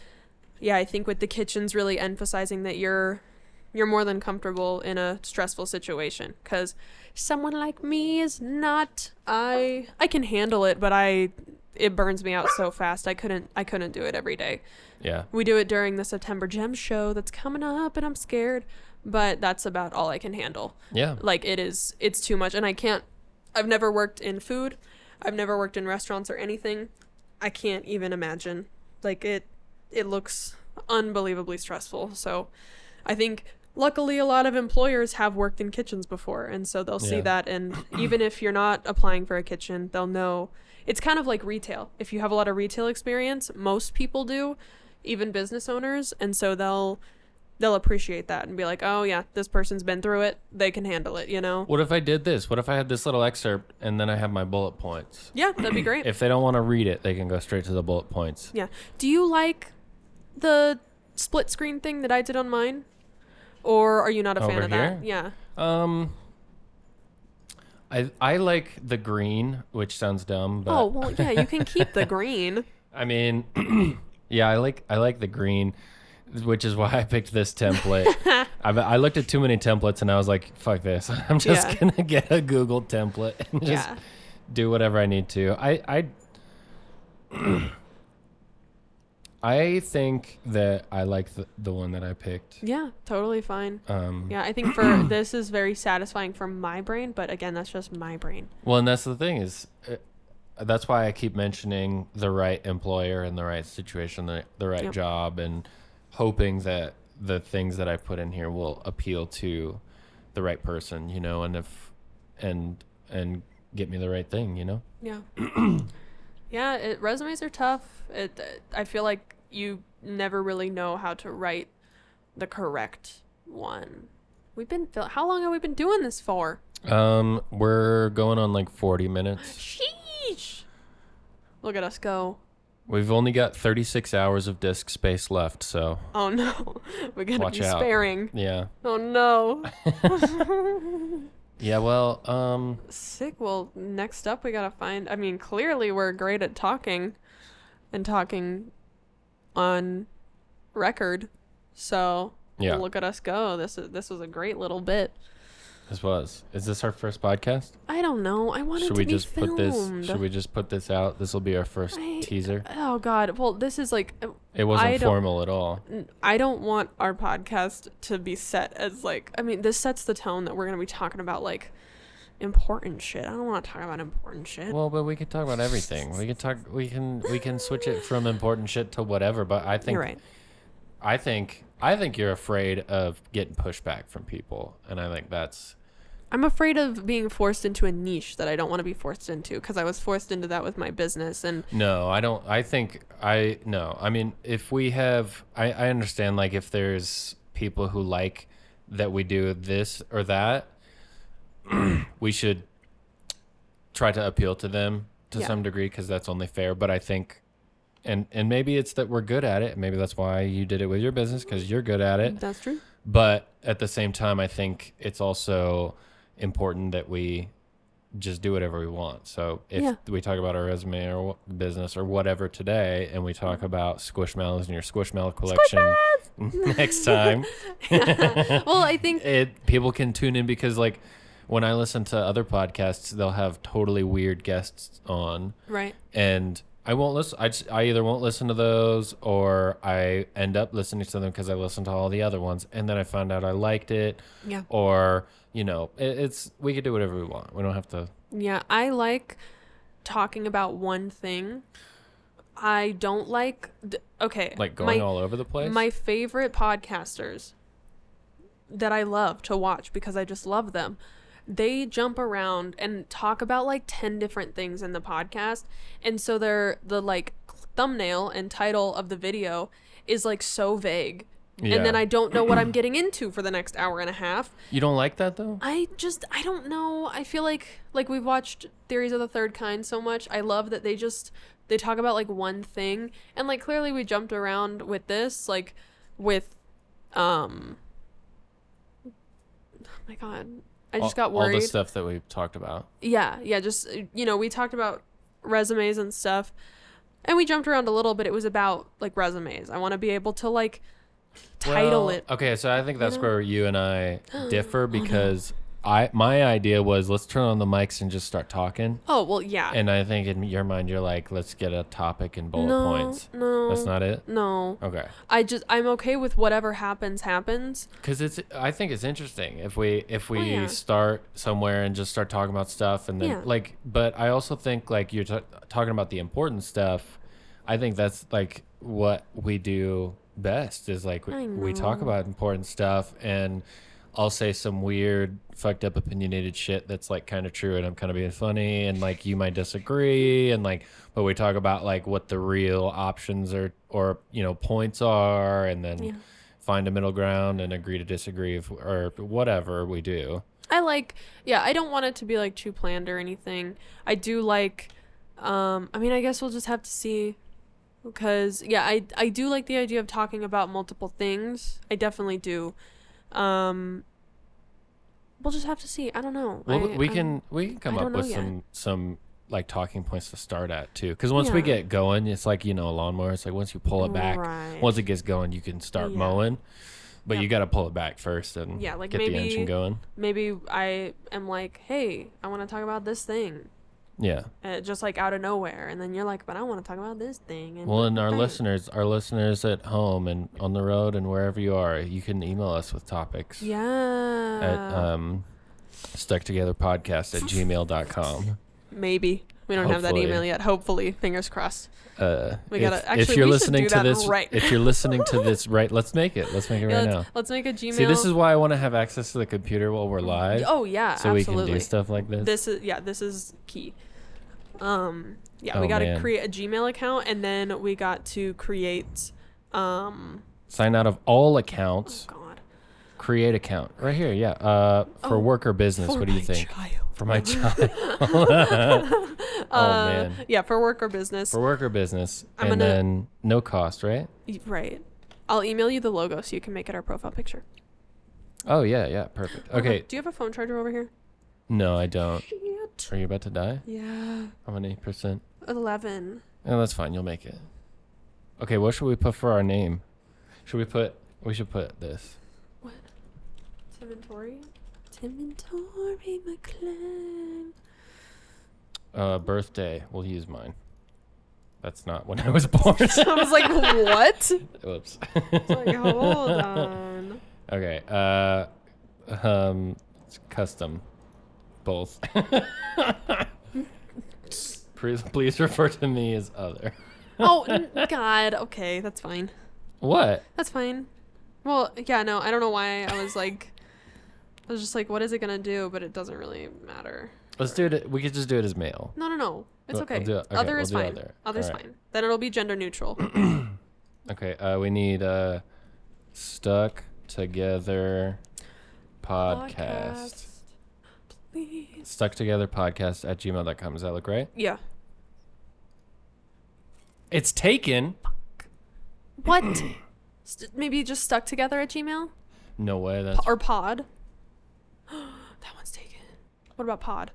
[SPEAKER 2] yeah i think with the kitchens really emphasizing that you're you're more than comfortable in a stressful situation because someone like me is not i i can handle it but i it burns me out so fast i couldn't i couldn't do it every day
[SPEAKER 1] Yeah.
[SPEAKER 2] we do it during the September Gem show that's coming up, and I'm scared. But that's about all I can handle.
[SPEAKER 1] Yeah.
[SPEAKER 2] Like it is, it's too much, and I can't. I've never worked in food. I've never worked in restaurants or anything. I can't even imagine. Like it, it looks unbelievably stressful. So, I think luckily a lot of employers have worked in kitchens before, and so they'll see that. And even if you're not applying for a kitchen, they'll know. It's kind of like retail. If you have a lot of retail experience, most people do, even business owners, and so they'll they'll appreciate that and be like, "Oh yeah, this person's been through it. They can handle it," you know?
[SPEAKER 1] What if I did this? What if I had this little excerpt and then I have my bullet points?
[SPEAKER 2] Yeah, that'd be great.
[SPEAKER 1] If they don't want to read it, they can go straight to the bullet points.
[SPEAKER 2] Yeah. Do you like the split screen thing that I did on mine? Or are you not a fan
[SPEAKER 1] Over
[SPEAKER 2] of that? Yeah.
[SPEAKER 1] Um, I I like the green, which sounds dumb, but
[SPEAKER 2] oh, well, yeah, you can keep the green.
[SPEAKER 1] I mean, yeah, I like I like the green, which is why I picked this template. I I looked at too many templates and I was like, fuck this. I'm just
[SPEAKER 2] Yeah.
[SPEAKER 1] gonna get a Google template and just
[SPEAKER 2] yeah.
[SPEAKER 1] do whatever I need to. I I I think that I like the, the one that I picked.
[SPEAKER 2] Yeah, totally fine.
[SPEAKER 1] Um,
[SPEAKER 2] Yeah, I think for this is very satisfying for my brain, but again, that's just my brain.
[SPEAKER 1] Well, and that's the thing is, uh, that's why I keep mentioning the right employer and the right situation, the the right
[SPEAKER 2] Yep.
[SPEAKER 1] job, and hoping that the things that I put in here will appeal to the right person, you know, and if and and get me the right thing, you know.
[SPEAKER 2] Yeah. yeah, it, resumes are tough. It I feel like you never really know how to write the correct one. We've been how long have we been doing this for?
[SPEAKER 1] Um, we're going on like forty minutes.
[SPEAKER 2] Sheesh. Look at us go.
[SPEAKER 1] We've only got thirty six hours of disk space left, so
[SPEAKER 2] Oh no. we got to
[SPEAKER 1] Watch
[SPEAKER 2] be
[SPEAKER 1] out.
[SPEAKER 2] sparing.
[SPEAKER 1] yeah,
[SPEAKER 2] Oh no.
[SPEAKER 1] yeah. Well, um,
[SPEAKER 2] Sick. Well, next up we got to find I mean, clearly we're great at talking. and talking on record. So
[SPEAKER 1] Yeah,
[SPEAKER 2] look at us go. This is this was a great little bit.
[SPEAKER 1] This was. Is this our first podcast?
[SPEAKER 2] I don't know. I want it
[SPEAKER 1] Should
[SPEAKER 2] to
[SPEAKER 1] we
[SPEAKER 2] be
[SPEAKER 1] just
[SPEAKER 2] filmed.
[SPEAKER 1] put this? Should we just put this out? This will be our first
[SPEAKER 2] I-
[SPEAKER 1] teaser.
[SPEAKER 2] Oh God. Well, this is like uh,
[SPEAKER 1] It wasn't formal at all.
[SPEAKER 2] I don't want our podcast to be set as like I mean this sets the tone that we're gonna be talking about like important shit. I don't want to talk about important shit.
[SPEAKER 1] Well, but we could talk about everything. We could talk. We can. We can switch it from important shit to whatever. But I think.
[SPEAKER 2] You're right.
[SPEAKER 1] I think. I think you're afraid of getting pushback from people, and I think that's.
[SPEAKER 2] I'm afraid of being forced into a niche that I don't want to be forced into because I was forced into that with my business and
[SPEAKER 1] No, I don't. I think I no. I mean, if we have, I I understand. Like, if there's people who like that we do this or that, we should try to appeal to them to
[SPEAKER 2] Yeah.
[SPEAKER 1] some degree because that's only fair. But I think, and and maybe it's that we're good at it. Maybe that's why you did it with your business because you're good at it.
[SPEAKER 2] that's true.
[SPEAKER 1] But at the same time, I think it's also important that we just do whatever we want. So if
[SPEAKER 2] Yeah.
[SPEAKER 1] we talk about our resume or business or whatever today, and we talk about Squishmallows and your Squishmallow collection next time,
[SPEAKER 2] well, I think
[SPEAKER 1] it people can tune in because like when I listen to other podcasts, they'll have totally weird guests on,
[SPEAKER 2] right.
[SPEAKER 1] and I won't listen. I just, I either won't listen to those or I end up listening to them because I listened to all the other ones, and then I found out I liked it,
[SPEAKER 2] Yeah.
[SPEAKER 1] or you know, it, it's we could do whatever we want. We don't have to.
[SPEAKER 2] Yeah, I like talking about one thing. I don't like d- okay,
[SPEAKER 1] like going
[SPEAKER 2] my,
[SPEAKER 1] all over the place.
[SPEAKER 2] My favorite podcasters that I love to watch because I just love them. They jump around and talk about like 10 different things in the podcast. And so they're the like thumbnail and title of the video is like so vague. And then I don't know what I'm getting into for the next hour and a half.
[SPEAKER 1] you don't like that though.
[SPEAKER 2] I just I don't know. I feel like like we've watched Theories of the Third Kind so much. I love that they just they talk about like one thing and like clearly we jumped around with this like with um oh my god. I just
[SPEAKER 1] all,
[SPEAKER 2] got worried.
[SPEAKER 1] All the stuff that we've talked about.
[SPEAKER 2] Yeah, yeah, just you know, we talked about resumes and stuff. And we jumped around a little but it was about like resumes. I want to be able to like title
[SPEAKER 1] Well,
[SPEAKER 2] it.
[SPEAKER 1] Okay, so I think that's
[SPEAKER 2] know?
[SPEAKER 1] where you and I differ
[SPEAKER 2] Oh,
[SPEAKER 1] because I my idea was let's turn on the mics and just start talking.
[SPEAKER 2] Oh, well, yeah.
[SPEAKER 1] And I think in your mind you're like, let's get a topic and bullet
[SPEAKER 2] no,
[SPEAKER 1] points.
[SPEAKER 2] No.
[SPEAKER 1] That's not it.
[SPEAKER 2] No.
[SPEAKER 1] Okay.
[SPEAKER 2] I just I'm okay with whatever happens happens.
[SPEAKER 1] Because it's, I think it's interesting if we if we
[SPEAKER 2] Oh, yeah.
[SPEAKER 1] start somewhere and just start talking about stuff and then
[SPEAKER 2] Yeah.
[SPEAKER 1] like, but I also think like you're t- talking about the important stuff. I think that's like what we do best is like
[SPEAKER 2] I
[SPEAKER 1] we talk about important stuff and I'll say some weird, fucked up, opinionated shit that's like kind of true, and I'm kind of being funny, and like you might disagree, and like, but we talk about like what the real options are or you know points are, and then
[SPEAKER 2] Yeah.
[SPEAKER 1] find a middle ground and agree to disagree if, or whatever we do.
[SPEAKER 2] I like yeah, I don't want it to be like too planned or anything. I do like um I mean I guess we'll just have to see because yeah, I I do like the idea of talking about multiple things. I definitely do. Um we'll just have to see. I don't know.
[SPEAKER 1] Well,
[SPEAKER 2] I-
[SPEAKER 1] we can we can come up with
[SPEAKER 2] yet.
[SPEAKER 1] some some like talking points to start at too, because once we get going, it's like you know a lawnmower. It's like once you pull it back,
[SPEAKER 2] Right.
[SPEAKER 1] once it gets going, you can start
[SPEAKER 2] Yeah.
[SPEAKER 1] mowing. But
[SPEAKER 2] Yeah.
[SPEAKER 1] you got to pull it back first and
[SPEAKER 2] Yeah, like
[SPEAKER 1] get the engine going.
[SPEAKER 2] maybe I am like, "Hey, I want to talk about this thing."
[SPEAKER 1] Yeah.
[SPEAKER 2] Uh, just like out of nowhere and then you're like, "But I want to talk about this thing." And
[SPEAKER 1] Well, and our
[SPEAKER 2] bang.
[SPEAKER 1] listeners, our listeners at home and on the road and wherever you are, you can email us with topics
[SPEAKER 2] Yeah.
[SPEAKER 1] at um, stucktogetherpodcast at gmail.com.
[SPEAKER 2] Maybe. We don't have that email yet. Hopefully, fingers crossed.
[SPEAKER 1] Uh,
[SPEAKER 2] We
[SPEAKER 1] if,
[SPEAKER 2] gotta-
[SPEAKER 1] if
[SPEAKER 2] actually,
[SPEAKER 1] you're
[SPEAKER 2] we
[SPEAKER 1] listening
[SPEAKER 2] do
[SPEAKER 1] to this,
[SPEAKER 2] right
[SPEAKER 1] if you're listening to this right, let's make it. Let's make it
[SPEAKER 2] Yeah,
[SPEAKER 1] right
[SPEAKER 2] let's,
[SPEAKER 1] now.
[SPEAKER 2] let's make a Gmail.
[SPEAKER 1] See, this is why I want to have access to the computer while we're live,
[SPEAKER 2] Oh yeah,
[SPEAKER 1] so we can do stuff like this.
[SPEAKER 2] This is yeah, this is key. Um, yeah,
[SPEAKER 1] Oh,
[SPEAKER 2] we got to
[SPEAKER 1] man.
[SPEAKER 2] create a Gmail account, and then we got to create. Um,
[SPEAKER 1] Sign out of all accounts. oh.
[SPEAKER 2] God.
[SPEAKER 1] Create account right here. Yeah. Uh, for
[SPEAKER 2] Oh,
[SPEAKER 1] work or business.
[SPEAKER 2] For
[SPEAKER 1] what do you think?
[SPEAKER 2] child.
[SPEAKER 1] For my child. oh
[SPEAKER 2] Uh,
[SPEAKER 1] man.
[SPEAKER 2] Yeah, for work or business.
[SPEAKER 1] For work or business,
[SPEAKER 2] I'm
[SPEAKER 1] and
[SPEAKER 2] gonna-
[SPEAKER 1] then no cost, right?
[SPEAKER 2] Y- right. I'll email you the logo so you can make it our profile picture.
[SPEAKER 1] Oh yeah, yeah, perfect.
[SPEAKER 2] Hold on.
[SPEAKER 1] Okay.
[SPEAKER 2] Do you have a phone charger over here?
[SPEAKER 1] No, I don't.
[SPEAKER 2] Shit.
[SPEAKER 1] Are you about to die?
[SPEAKER 2] Yeah.
[SPEAKER 1] How many percent?
[SPEAKER 2] Eleven.
[SPEAKER 1] Oh, that's fine. You'll make it. Okay, what should we put for our name? Should we put? We should put this.
[SPEAKER 2] Tim and Tim and Tori McClung.
[SPEAKER 1] Uh, birthday. We'll use mine. That's not when I was born.
[SPEAKER 2] I was like, what?
[SPEAKER 1] Whoops.
[SPEAKER 2] It's like, hold on.
[SPEAKER 1] Okay. Uh, um, it's custom. Both. please, please refer to me as other.
[SPEAKER 2] Oh, God. Okay, that's fine.
[SPEAKER 1] What?
[SPEAKER 2] That's fine. Well, yeah, no, I don't know why I was like, I was just like, what is it gonna do? But it doesn't really matter.
[SPEAKER 1] Let's do it. We could just do it as male.
[SPEAKER 2] No, no, no. It's okay.
[SPEAKER 1] we'll it- okay,
[SPEAKER 2] other
[SPEAKER 1] we'll
[SPEAKER 2] is fine.
[SPEAKER 1] other.
[SPEAKER 2] Other's
[SPEAKER 1] Alright.
[SPEAKER 2] fine. Then it'll be gender neutral.
[SPEAKER 1] Okay. Uh, we need uh, stuck together podcast.
[SPEAKER 2] Please.
[SPEAKER 1] Stuck together podcast at gmail.com. Does that look right?
[SPEAKER 2] Yeah.
[SPEAKER 1] It's taken.
[SPEAKER 2] What? St- maybe just stuck together at Gmail
[SPEAKER 1] No way. That's
[SPEAKER 2] or Pod. that one's taken. What about Pod?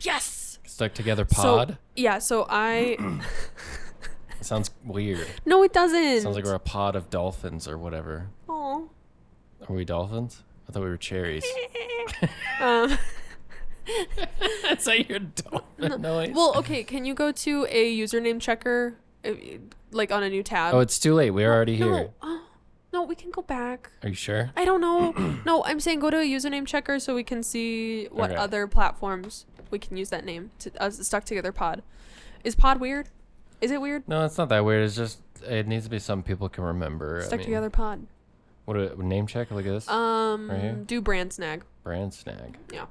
[SPEAKER 2] Yes.
[SPEAKER 1] stuck together
[SPEAKER 2] So-
[SPEAKER 1] pod.
[SPEAKER 2] Yeah. So I.
[SPEAKER 1] Sounds weird.
[SPEAKER 2] no, it doesn't.
[SPEAKER 1] Sounds like we're a pod of dolphins or whatever.
[SPEAKER 2] Aw.
[SPEAKER 1] Are we dolphins? I thought we were cherries.
[SPEAKER 2] um,
[SPEAKER 1] That's how your dolphin noise.
[SPEAKER 2] well, okay. Can you go to a username checker, like on a new tab?
[SPEAKER 1] oh, it's too late. We're already
[SPEAKER 2] no.
[SPEAKER 1] here.
[SPEAKER 2] No, we can go back.
[SPEAKER 1] Are you sure?
[SPEAKER 2] I don't know. no, I'm saying go to a username checker so we can see what
[SPEAKER 1] Okay.
[SPEAKER 2] other platforms we can use that name to uh, stuck together pod. Is pod weird? Is it weird?
[SPEAKER 1] No, it's not that weird. It's just it needs to be something people can remember. I
[SPEAKER 2] Stuck
[SPEAKER 1] mean,
[SPEAKER 2] together pod.
[SPEAKER 1] What a name check? Look at this.
[SPEAKER 2] Um,
[SPEAKER 1] Right
[SPEAKER 2] do brand snag.
[SPEAKER 1] Brand snag.
[SPEAKER 2] Yeah.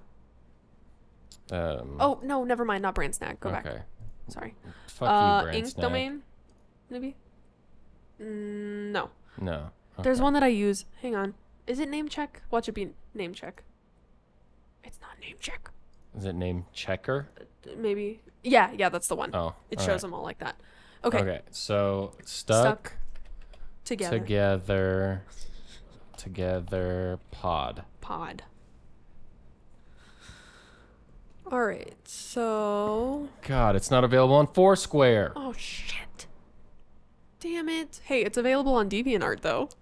[SPEAKER 1] Um,
[SPEAKER 2] Oh no, never mind. Not brand snag. Go
[SPEAKER 1] okay.
[SPEAKER 2] back. Sorry.
[SPEAKER 1] Fuck
[SPEAKER 2] uh,
[SPEAKER 1] you, brand
[SPEAKER 2] ink
[SPEAKER 1] snag.
[SPEAKER 2] domain. Maybe. Mm, no.
[SPEAKER 1] No.
[SPEAKER 2] There's one that I use. Hang on. Is it name check? Watch it be name check. It's not name check.
[SPEAKER 1] Is it name checker?
[SPEAKER 2] Uh, maybe. Yeah, yeah, that's the one.
[SPEAKER 1] Oh.
[SPEAKER 2] it shows
[SPEAKER 1] right.
[SPEAKER 2] them all like that. Okay.
[SPEAKER 1] Okay. So stuck,
[SPEAKER 2] Together.
[SPEAKER 1] together, together pod.
[SPEAKER 2] pod. All right. So.
[SPEAKER 1] God, it's not available on Foursquare.
[SPEAKER 2] Oh shit. Damn it. Hey, it's available on DeviantArt though.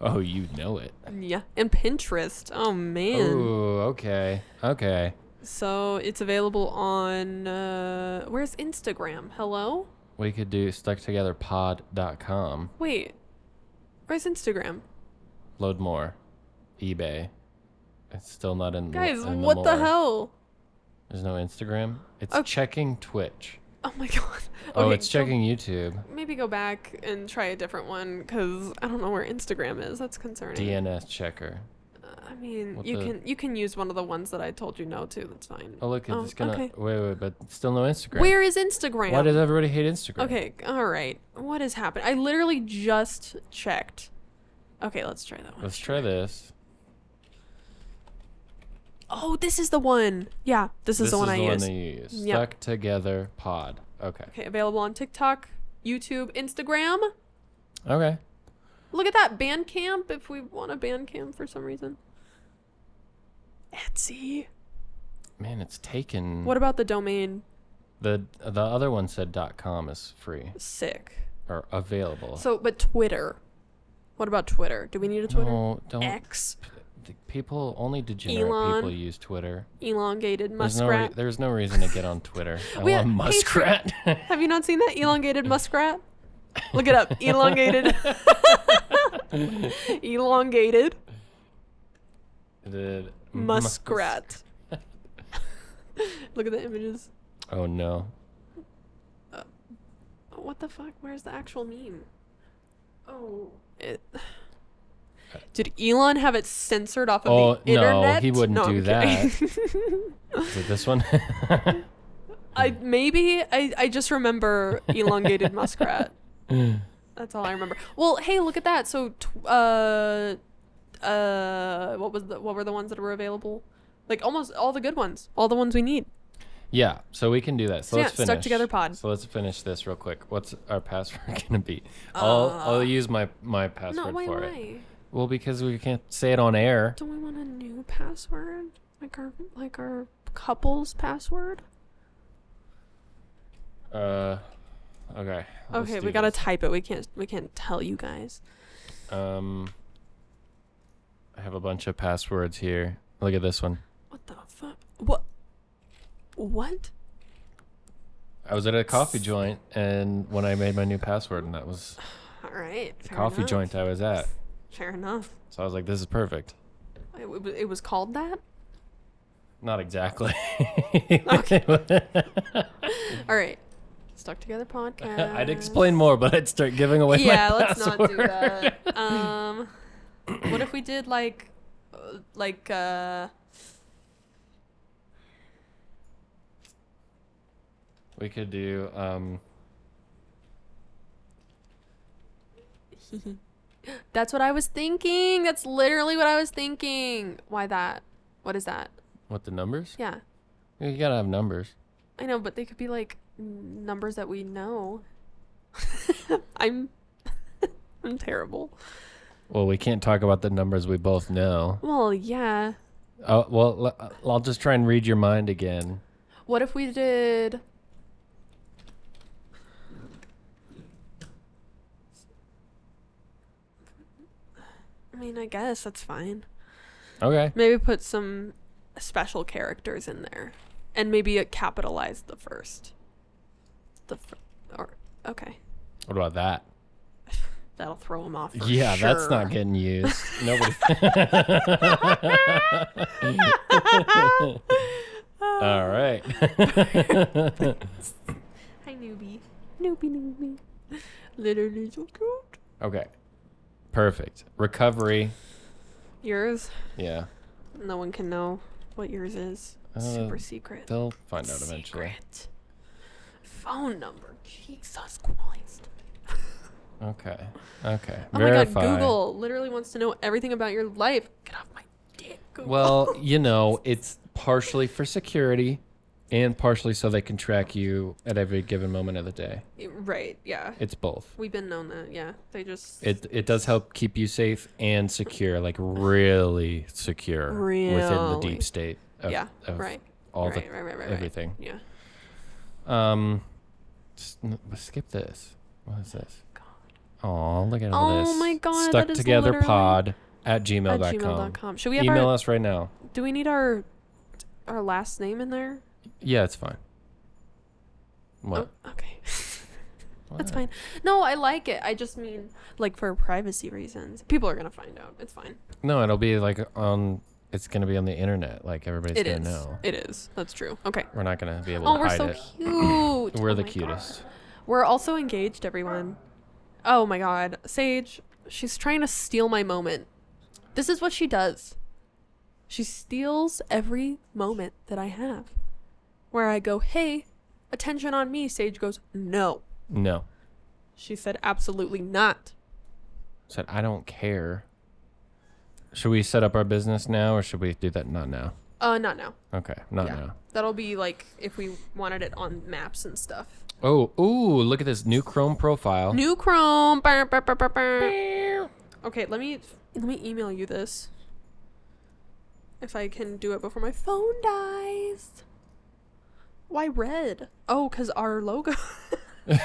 [SPEAKER 1] Oh, you know it.
[SPEAKER 2] Yeah, and Pinterest. Oh man.
[SPEAKER 1] Oh, okay. Okay.
[SPEAKER 2] So it's available on uh where's Instagram? Hello?
[SPEAKER 1] We could do stucktogetherpod.com.
[SPEAKER 2] Wait. Where's Instagram?
[SPEAKER 1] Load more. eBay. It's still not in.
[SPEAKER 2] Guys,
[SPEAKER 1] in
[SPEAKER 2] what the hell?
[SPEAKER 1] There's no Instagram. It's
[SPEAKER 2] Okay.
[SPEAKER 1] checking Twitch.
[SPEAKER 2] Oh my god.
[SPEAKER 1] oh, it's
[SPEAKER 2] go-
[SPEAKER 1] checking YouTube.
[SPEAKER 2] Maybe go back and try a different one cuz I don't know where Instagram is. That's concerning.
[SPEAKER 1] DNS checker.
[SPEAKER 2] Uh, I mean,
[SPEAKER 1] What
[SPEAKER 2] you
[SPEAKER 1] the-
[SPEAKER 2] can you can use one of the ones that I told you no to. That's fine.
[SPEAKER 1] Oh, look, it's
[SPEAKER 2] Oh,
[SPEAKER 1] gonna.
[SPEAKER 2] okay.
[SPEAKER 1] Wait, wait, but still no Instagram.
[SPEAKER 2] Where is Instagram?
[SPEAKER 1] Why does everybody hate Instagram?
[SPEAKER 2] Okay, all right. What has happened? I literally just checked. Okay, let's try that one.
[SPEAKER 1] Let's try this.
[SPEAKER 2] Oh, this is the one. Yeah, this is
[SPEAKER 1] this
[SPEAKER 2] the one I use.
[SPEAKER 1] This is
[SPEAKER 2] I
[SPEAKER 1] the
[SPEAKER 2] use.
[SPEAKER 1] one you use.
[SPEAKER 2] Yep.
[SPEAKER 1] Stuck together pod. Okay.
[SPEAKER 2] Okay, available on TikTok, YouTube, Instagram.
[SPEAKER 1] Okay.
[SPEAKER 2] Look at that Bandcamp if we want a Bandcamp for some reason. Etsy.
[SPEAKER 1] Man, it's taken.
[SPEAKER 2] What about the domain?
[SPEAKER 1] the the other one said .com is free
[SPEAKER 2] Sick.
[SPEAKER 1] or available.
[SPEAKER 2] So, but Twitter. What about Twitter? Do we need a Twitter?
[SPEAKER 1] No, don't.
[SPEAKER 2] X.
[SPEAKER 1] people only degenerate
[SPEAKER 2] Elon.
[SPEAKER 1] people use Twitter.
[SPEAKER 2] Elongated
[SPEAKER 1] There's no, re-
[SPEAKER 2] muskrat.
[SPEAKER 1] there's no reason to get on Twitter.
[SPEAKER 2] We
[SPEAKER 1] Elon
[SPEAKER 2] have- hey,
[SPEAKER 1] muskrat.
[SPEAKER 2] Have you not seen that elongated muskrat? Look it up. Elongated. Elongated
[SPEAKER 1] The
[SPEAKER 2] muskrat. Look at the images.
[SPEAKER 1] Oh no.
[SPEAKER 2] Uh, what the fuck? Where's the actual meme? Oh, it. Did Elon have it censored off of
[SPEAKER 1] Oh,
[SPEAKER 2] the
[SPEAKER 1] no,
[SPEAKER 2] internet?
[SPEAKER 1] he wouldn't
[SPEAKER 2] I'm
[SPEAKER 1] do
[SPEAKER 2] kidding.
[SPEAKER 1] Is it this one?
[SPEAKER 2] I maybe I I just remember elongated muskrat. That's all I remember. Well, hey, look at that. So, tw- uh, uh, what was the what were the ones that were available? Like almost all the good ones, all the ones we need.
[SPEAKER 1] yeah, so we can do that. So,
[SPEAKER 2] So
[SPEAKER 1] let's finish.
[SPEAKER 2] Stuck Together Pod.
[SPEAKER 1] So let's finish this real quick. What's our password gonna be? I'll I'll
[SPEAKER 2] Uh,
[SPEAKER 1] use my my password
[SPEAKER 2] No, why,
[SPEAKER 1] for it. Well, because we can't say it on air.
[SPEAKER 2] Don't we want a new password? Like our like our couple's password?
[SPEAKER 1] Uh, Okay.
[SPEAKER 2] Okay, we gotta type it. We can't. We can't tell you guys.
[SPEAKER 1] Um, I have a bunch of passwords here. Look at this one.
[SPEAKER 2] What the fuck? What? What?
[SPEAKER 1] I was at a coffee joint, and when I made my new password, and that was
[SPEAKER 2] All right.
[SPEAKER 1] the coffee
[SPEAKER 2] enough.
[SPEAKER 1] joint I was at.
[SPEAKER 2] Fair enough.
[SPEAKER 1] So I was like, "This is perfect."
[SPEAKER 2] It, it was called that.
[SPEAKER 1] Not exactly. Okay.
[SPEAKER 2] All right. Stuck together podcast.
[SPEAKER 1] I'd explain more, but I'd start giving away
[SPEAKER 2] Yeah, let's not do that. Um, what if we did like, uh, like uh,
[SPEAKER 1] We could do um
[SPEAKER 2] that's what I was thinking. That's literally what I was thinking. Why that? What is that?
[SPEAKER 1] what the numbers?
[SPEAKER 2] Yeah,
[SPEAKER 1] You gotta have numbers.
[SPEAKER 2] I know, but they could be like numbers that we know. I'm, I'm terrible.
[SPEAKER 1] Well, we can't talk about the numbers we both know.
[SPEAKER 2] Well, yeah.
[SPEAKER 1] Oh, well, I'll just try and read your mind again.
[SPEAKER 2] What if we did? I mean, I guess that's fine.
[SPEAKER 1] Okay.
[SPEAKER 2] Maybe put some special characters in there, and maybe capitalize the first. The or okay,
[SPEAKER 1] What about that?
[SPEAKER 2] that'll throw them off.
[SPEAKER 1] Yeah, that's not getting used. Nobody. All right.
[SPEAKER 2] Hi, newbie. Newbie, newbie. Literally so cute.
[SPEAKER 1] okay. Perfect. Recovery.
[SPEAKER 2] Yours.
[SPEAKER 1] Yeah.
[SPEAKER 2] No one can know what yours is.
[SPEAKER 1] Uh,
[SPEAKER 2] Super secret.
[SPEAKER 1] They'll find out eventually.
[SPEAKER 2] Secret. Phone number. Jesus Christ.
[SPEAKER 1] Okay. Okay.
[SPEAKER 2] Oh
[SPEAKER 1] Verify.
[SPEAKER 2] my god, Google literally wants to know everything about your life. Get off my dick, Google.
[SPEAKER 1] Well, you know, it's partially for security and partially so they can track you at every given moment of the day.
[SPEAKER 2] right, yeah.
[SPEAKER 1] It's both.
[SPEAKER 2] We've been known that, yeah. They just
[SPEAKER 1] It it does help keep you safe and secure, like really secure within the deep state of,
[SPEAKER 2] Yeah,
[SPEAKER 1] of
[SPEAKER 2] right.
[SPEAKER 1] all
[SPEAKER 2] right,
[SPEAKER 1] the
[SPEAKER 2] right, right, right, right.
[SPEAKER 1] everything.
[SPEAKER 2] Yeah.
[SPEAKER 1] Um skip this. What is this? Oh, look at all
[SPEAKER 2] Oh
[SPEAKER 1] this.
[SPEAKER 2] my God,
[SPEAKER 1] Stuck together
[SPEAKER 2] literally
[SPEAKER 1] pod at
[SPEAKER 2] At
[SPEAKER 1] gmail.com.
[SPEAKER 2] gmail.com. Should we have
[SPEAKER 1] Email
[SPEAKER 2] our
[SPEAKER 1] us right now.
[SPEAKER 2] do we need our our last name in there?
[SPEAKER 1] Yeah, it's fine. What?
[SPEAKER 2] Oh, okay. That's fine. No, I like it. I just mean like for privacy reasons. People are gonna find out. It's fine.
[SPEAKER 1] No, it'll be like on. It's gonna be on the internet. Like everybody's
[SPEAKER 2] It
[SPEAKER 1] gonna
[SPEAKER 2] is.
[SPEAKER 1] know.
[SPEAKER 2] It is. That's true. Okay.
[SPEAKER 1] We're not gonna be able to hide it.
[SPEAKER 2] Oh,
[SPEAKER 1] to
[SPEAKER 2] we're
[SPEAKER 1] hide
[SPEAKER 2] so
[SPEAKER 1] it.
[SPEAKER 2] cute.
[SPEAKER 1] We're
[SPEAKER 2] Oh
[SPEAKER 1] the
[SPEAKER 2] my
[SPEAKER 1] cutest.
[SPEAKER 2] God. We're also engaged, everyone. Oh my god. Sage, she's trying to steal my moment. This is what she does. She steals every moment that I have. Where I go, hey, attention on me. Sage goes, no.
[SPEAKER 1] No,
[SPEAKER 2] She said, absolutely not.
[SPEAKER 1] said I don't care. Should we set up our business now, or should we do that not now?
[SPEAKER 2] Uh, not now.
[SPEAKER 1] Okay, not
[SPEAKER 2] Yeah.
[SPEAKER 1] now.
[SPEAKER 2] That'll be like if we wanted it on maps and stuff.
[SPEAKER 1] Oh, ooh! Look at this new Chrome profile.
[SPEAKER 2] New Chrome. Burr, burr, burr. Okay, let me let me email you this. If I can do it before my phone dies. Why red? Oh, cause our logo.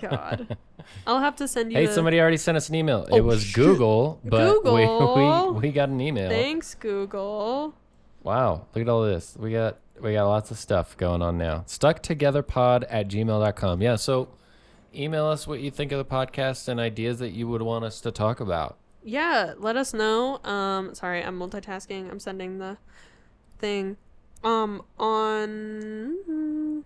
[SPEAKER 2] God, I'll have to send you.
[SPEAKER 1] hey,
[SPEAKER 2] the-
[SPEAKER 1] somebody already sent us an email.
[SPEAKER 2] Oh,
[SPEAKER 1] it was
[SPEAKER 2] shit.
[SPEAKER 1] Google, but
[SPEAKER 2] Google.
[SPEAKER 1] we, we we got an email.
[SPEAKER 2] Thanks, Google.
[SPEAKER 1] Wow, look at all this. We got we got lots of stuff going on now. Stucktogetherpod at gmail.com. Yeah, so email us what you think of the podcast and ideas that you would want us to talk about.
[SPEAKER 2] Yeah, let us know. Um, sorry, I'm multitasking. I'm sending the thing. Um, on.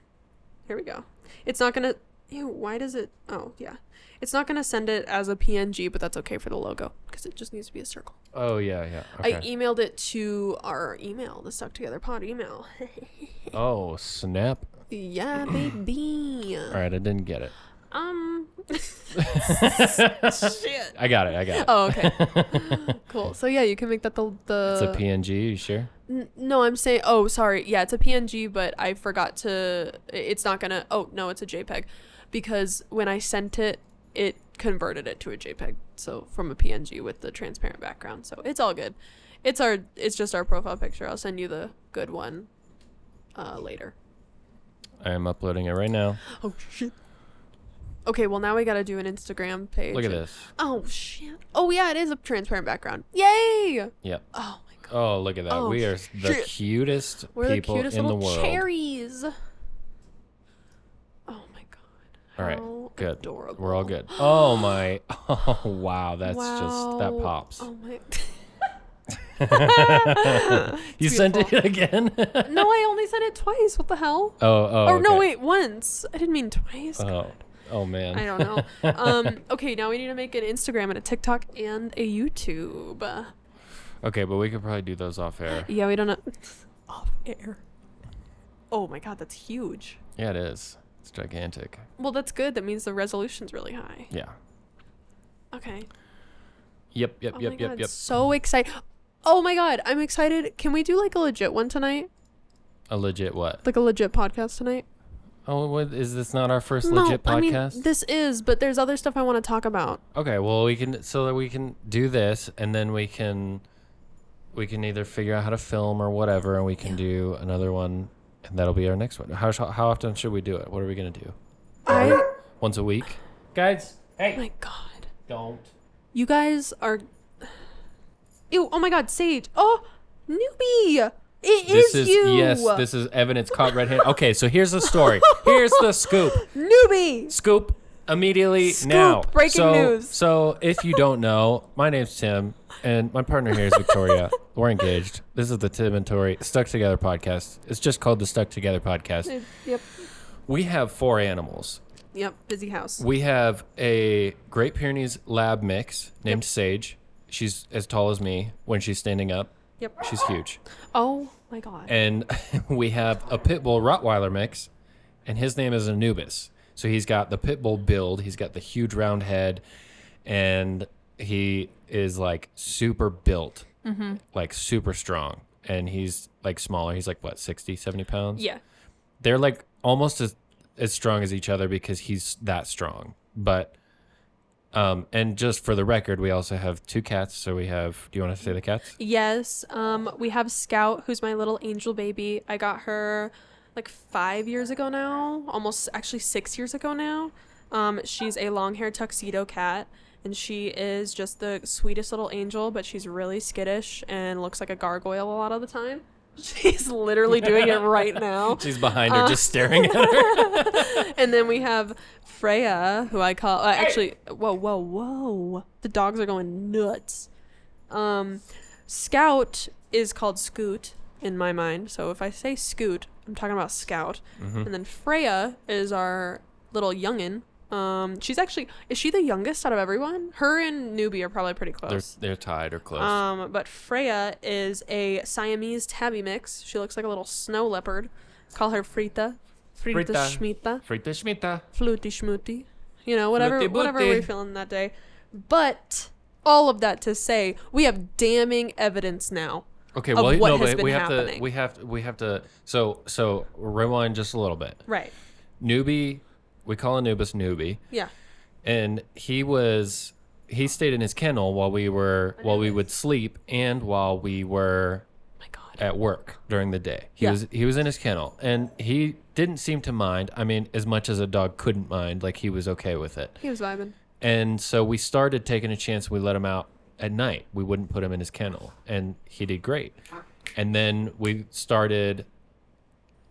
[SPEAKER 2] Here we go. It's not gonna. Ew, why does it? Oh, yeah. It's not gonna send it as a PNG, but that's okay for the logo because it just needs to be a circle.
[SPEAKER 1] Oh yeah, yeah. Okay.
[SPEAKER 2] I emailed it to our email, the Stuck Together Pod email.
[SPEAKER 1] oh snap!
[SPEAKER 2] yeah, baby.
[SPEAKER 1] All right, I didn't get it.
[SPEAKER 2] Um. Shit.
[SPEAKER 1] I got it. I got it.
[SPEAKER 2] Oh, okay. cool. So yeah, you can make that the the.
[SPEAKER 1] it's a PNG. You sure?
[SPEAKER 2] N- no, I'm saying. Oh, sorry. Yeah, it's a PNG, but I forgot to. It's not gonna. Oh no, it's a JPEG, because when I sent it, it converted it to a JPEG. So from a PNG with the transparent background. So it's all good. It's our. It's just our profile picture. I'll send you the good one. Uh, later.
[SPEAKER 1] I am uploading it right now.
[SPEAKER 2] Oh shit. Okay, well now we gotta do an Instagram page.
[SPEAKER 1] Look at this.
[SPEAKER 2] Oh shit. Oh yeah, it is a transparent background. Yay!
[SPEAKER 1] Yep.
[SPEAKER 2] Oh my.
[SPEAKER 1] Oh, look at that.
[SPEAKER 2] Oh,
[SPEAKER 1] we are the
[SPEAKER 2] shit.
[SPEAKER 1] cutest
[SPEAKER 2] We're the
[SPEAKER 1] people
[SPEAKER 2] cutest
[SPEAKER 1] in the world.
[SPEAKER 2] cherries. Oh my god.
[SPEAKER 1] All right, good.
[SPEAKER 2] Adorable.
[SPEAKER 1] We're all good. Oh my. Oh wow, that's just that pops.
[SPEAKER 2] Oh my.
[SPEAKER 1] you sent it again?
[SPEAKER 2] no, I only sent it twice. What the hell?
[SPEAKER 1] oh, oh.
[SPEAKER 2] oh no, wait, once. I didn't mean twice.
[SPEAKER 1] Oh, oh man.
[SPEAKER 2] I don't know. um, okay, now we need to make an Instagram and a TikTok and a YouTube.
[SPEAKER 1] Okay, but we could probably do those off air.
[SPEAKER 2] Yeah, we don't know. Off air. Oh my god, that's huge.
[SPEAKER 1] Yeah, it is. It's gigantic.
[SPEAKER 2] Well, that's good. That means the resolution's really high.
[SPEAKER 1] Yeah.
[SPEAKER 2] Okay.
[SPEAKER 1] Yep, yep,
[SPEAKER 2] Oh
[SPEAKER 1] yep, yep,
[SPEAKER 2] god,
[SPEAKER 1] yep.
[SPEAKER 2] so excited. Oh my god, I'm excited. Can we do like a legit one tonight?
[SPEAKER 1] A legit what?
[SPEAKER 2] Like a legit podcast tonight?
[SPEAKER 1] Oh, what is this not our first
[SPEAKER 2] no,
[SPEAKER 1] legit
[SPEAKER 2] I mean
[SPEAKER 1] podcast?
[SPEAKER 2] this is, but there's other stuff I want to talk about.
[SPEAKER 1] okay, well we can so that we can do this and then we can we can either figure out how to film or whatever and we can do another one and that'll be our next one. How how often should we do it? What are we going to do?
[SPEAKER 2] I
[SPEAKER 1] Once a week? Guys, hey,
[SPEAKER 2] my god.
[SPEAKER 1] don't.
[SPEAKER 2] You guys are Ew, oh my god, Sage. Oh, newbie. It is
[SPEAKER 1] This is
[SPEAKER 2] you.
[SPEAKER 1] yes, this is evidence caught red-handed. Okay, so here's the story. Here's the scoop.
[SPEAKER 2] newbie.
[SPEAKER 1] Scoop immediately
[SPEAKER 2] Scoop,
[SPEAKER 1] now.
[SPEAKER 2] breaking
[SPEAKER 1] so,
[SPEAKER 2] news.
[SPEAKER 1] So if you don't know, my name's Tim, and my partner here is Victoria. We're engaged. This is the Tim and Tori Stuck Together podcast. It's just called the Stuck Together podcast.
[SPEAKER 2] Yep.
[SPEAKER 1] We have four animals.
[SPEAKER 2] Yep, busy house.
[SPEAKER 1] We have a Great Pyrenees Lab mix named Sage. She's as tall as me when she's standing up.
[SPEAKER 2] Yep.
[SPEAKER 1] She's huge.
[SPEAKER 2] Oh my god.
[SPEAKER 1] And we have a pit bull Rottweiler mix, and his name is Anubis. So he's got the pit bull build. He's got the huge round head, and he is like super built,
[SPEAKER 2] Mm-hmm.
[SPEAKER 1] like super strong. And he's like smaller. He's like what, 60, 70 pounds?
[SPEAKER 2] Yeah.
[SPEAKER 1] They're like almost as as strong as each other because he's that strong. But um, and just for the record, we also have two cats. So we have. Do you want to say the cats?
[SPEAKER 2] Yes. Um, we have Scout, who's my little angel baby. I got her like five years ago now, almost actually six years ago now. Um, she's a long haired tuxedo cat, and she is just the sweetest little angel, but she's really skittish and looks like a gargoyle a lot of the time. She's literally doing it right now.
[SPEAKER 1] She's behind her,
[SPEAKER 2] Uh,
[SPEAKER 1] just staring at her.
[SPEAKER 2] and then we have Freya, who I call uh, actually. Whoa, whoa, whoa! The dogs are going nuts. Um, Scout is called Scoot in my mind. So if I say Scoot, I'm talking about Scout.
[SPEAKER 1] Mhm.
[SPEAKER 2] And then Freya is our little youngin. Um, she's actually is she the youngest out of everyone? Her and Newbie are probably pretty close.
[SPEAKER 1] They're
[SPEAKER 2] close.
[SPEAKER 1] they're tied or close.
[SPEAKER 2] Um, but Freya is a Siamese tabby mix. She looks like a little snow leopard. Call her Frita. Frita,
[SPEAKER 1] Frita.
[SPEAKER 2] Schmita.
[SPEAKER 1] Frita Schmita.
[SPEAKER 2] Fluty schmooty. You know, whatever
[SPEAKER 1] Fluty
[SPEAKER 2] whatever we're feeling that day. But all of that to say, we have damning evidence now.
[SPEAKER 1] Okay,
[SPEAKER 2] of
[SPEAKER 1] well,
[SPEAKER 2] what
[SPEAKER 1] no,
[SPEAKER 2] has
[SPEAKER 1] but
[SPEAKER 2] been
[SPEAKER 1] we have
[SPEAKER 2] happening.
[SPEAKER 1] to we have to we have to so so rewind just a little bit.
[SPEAKER 2] Right.
[SPEAKER 1] Newbie, we call Anubis Newbie,
[SPEAKER 2] Yeah.
[SPEAKER 1] and he was he stayed in his kennel while we were while we would sleep and while we were
[SPEAKER 2] my God.
[SPEAKER 1] at work during the day. He
[SPEAKER 2] Yeah.
[SPEAKER 1] was he was in his kennel and he didn't seem to mind. I mean, as much as a dog couldn't mind, like he was okay with it.
[SPEAKER 2] He was vibing.
[SPEAKER 1] And so we started taking a chance. We let him out at night. We wouldn't put him in his kennel, and he did great. And then we started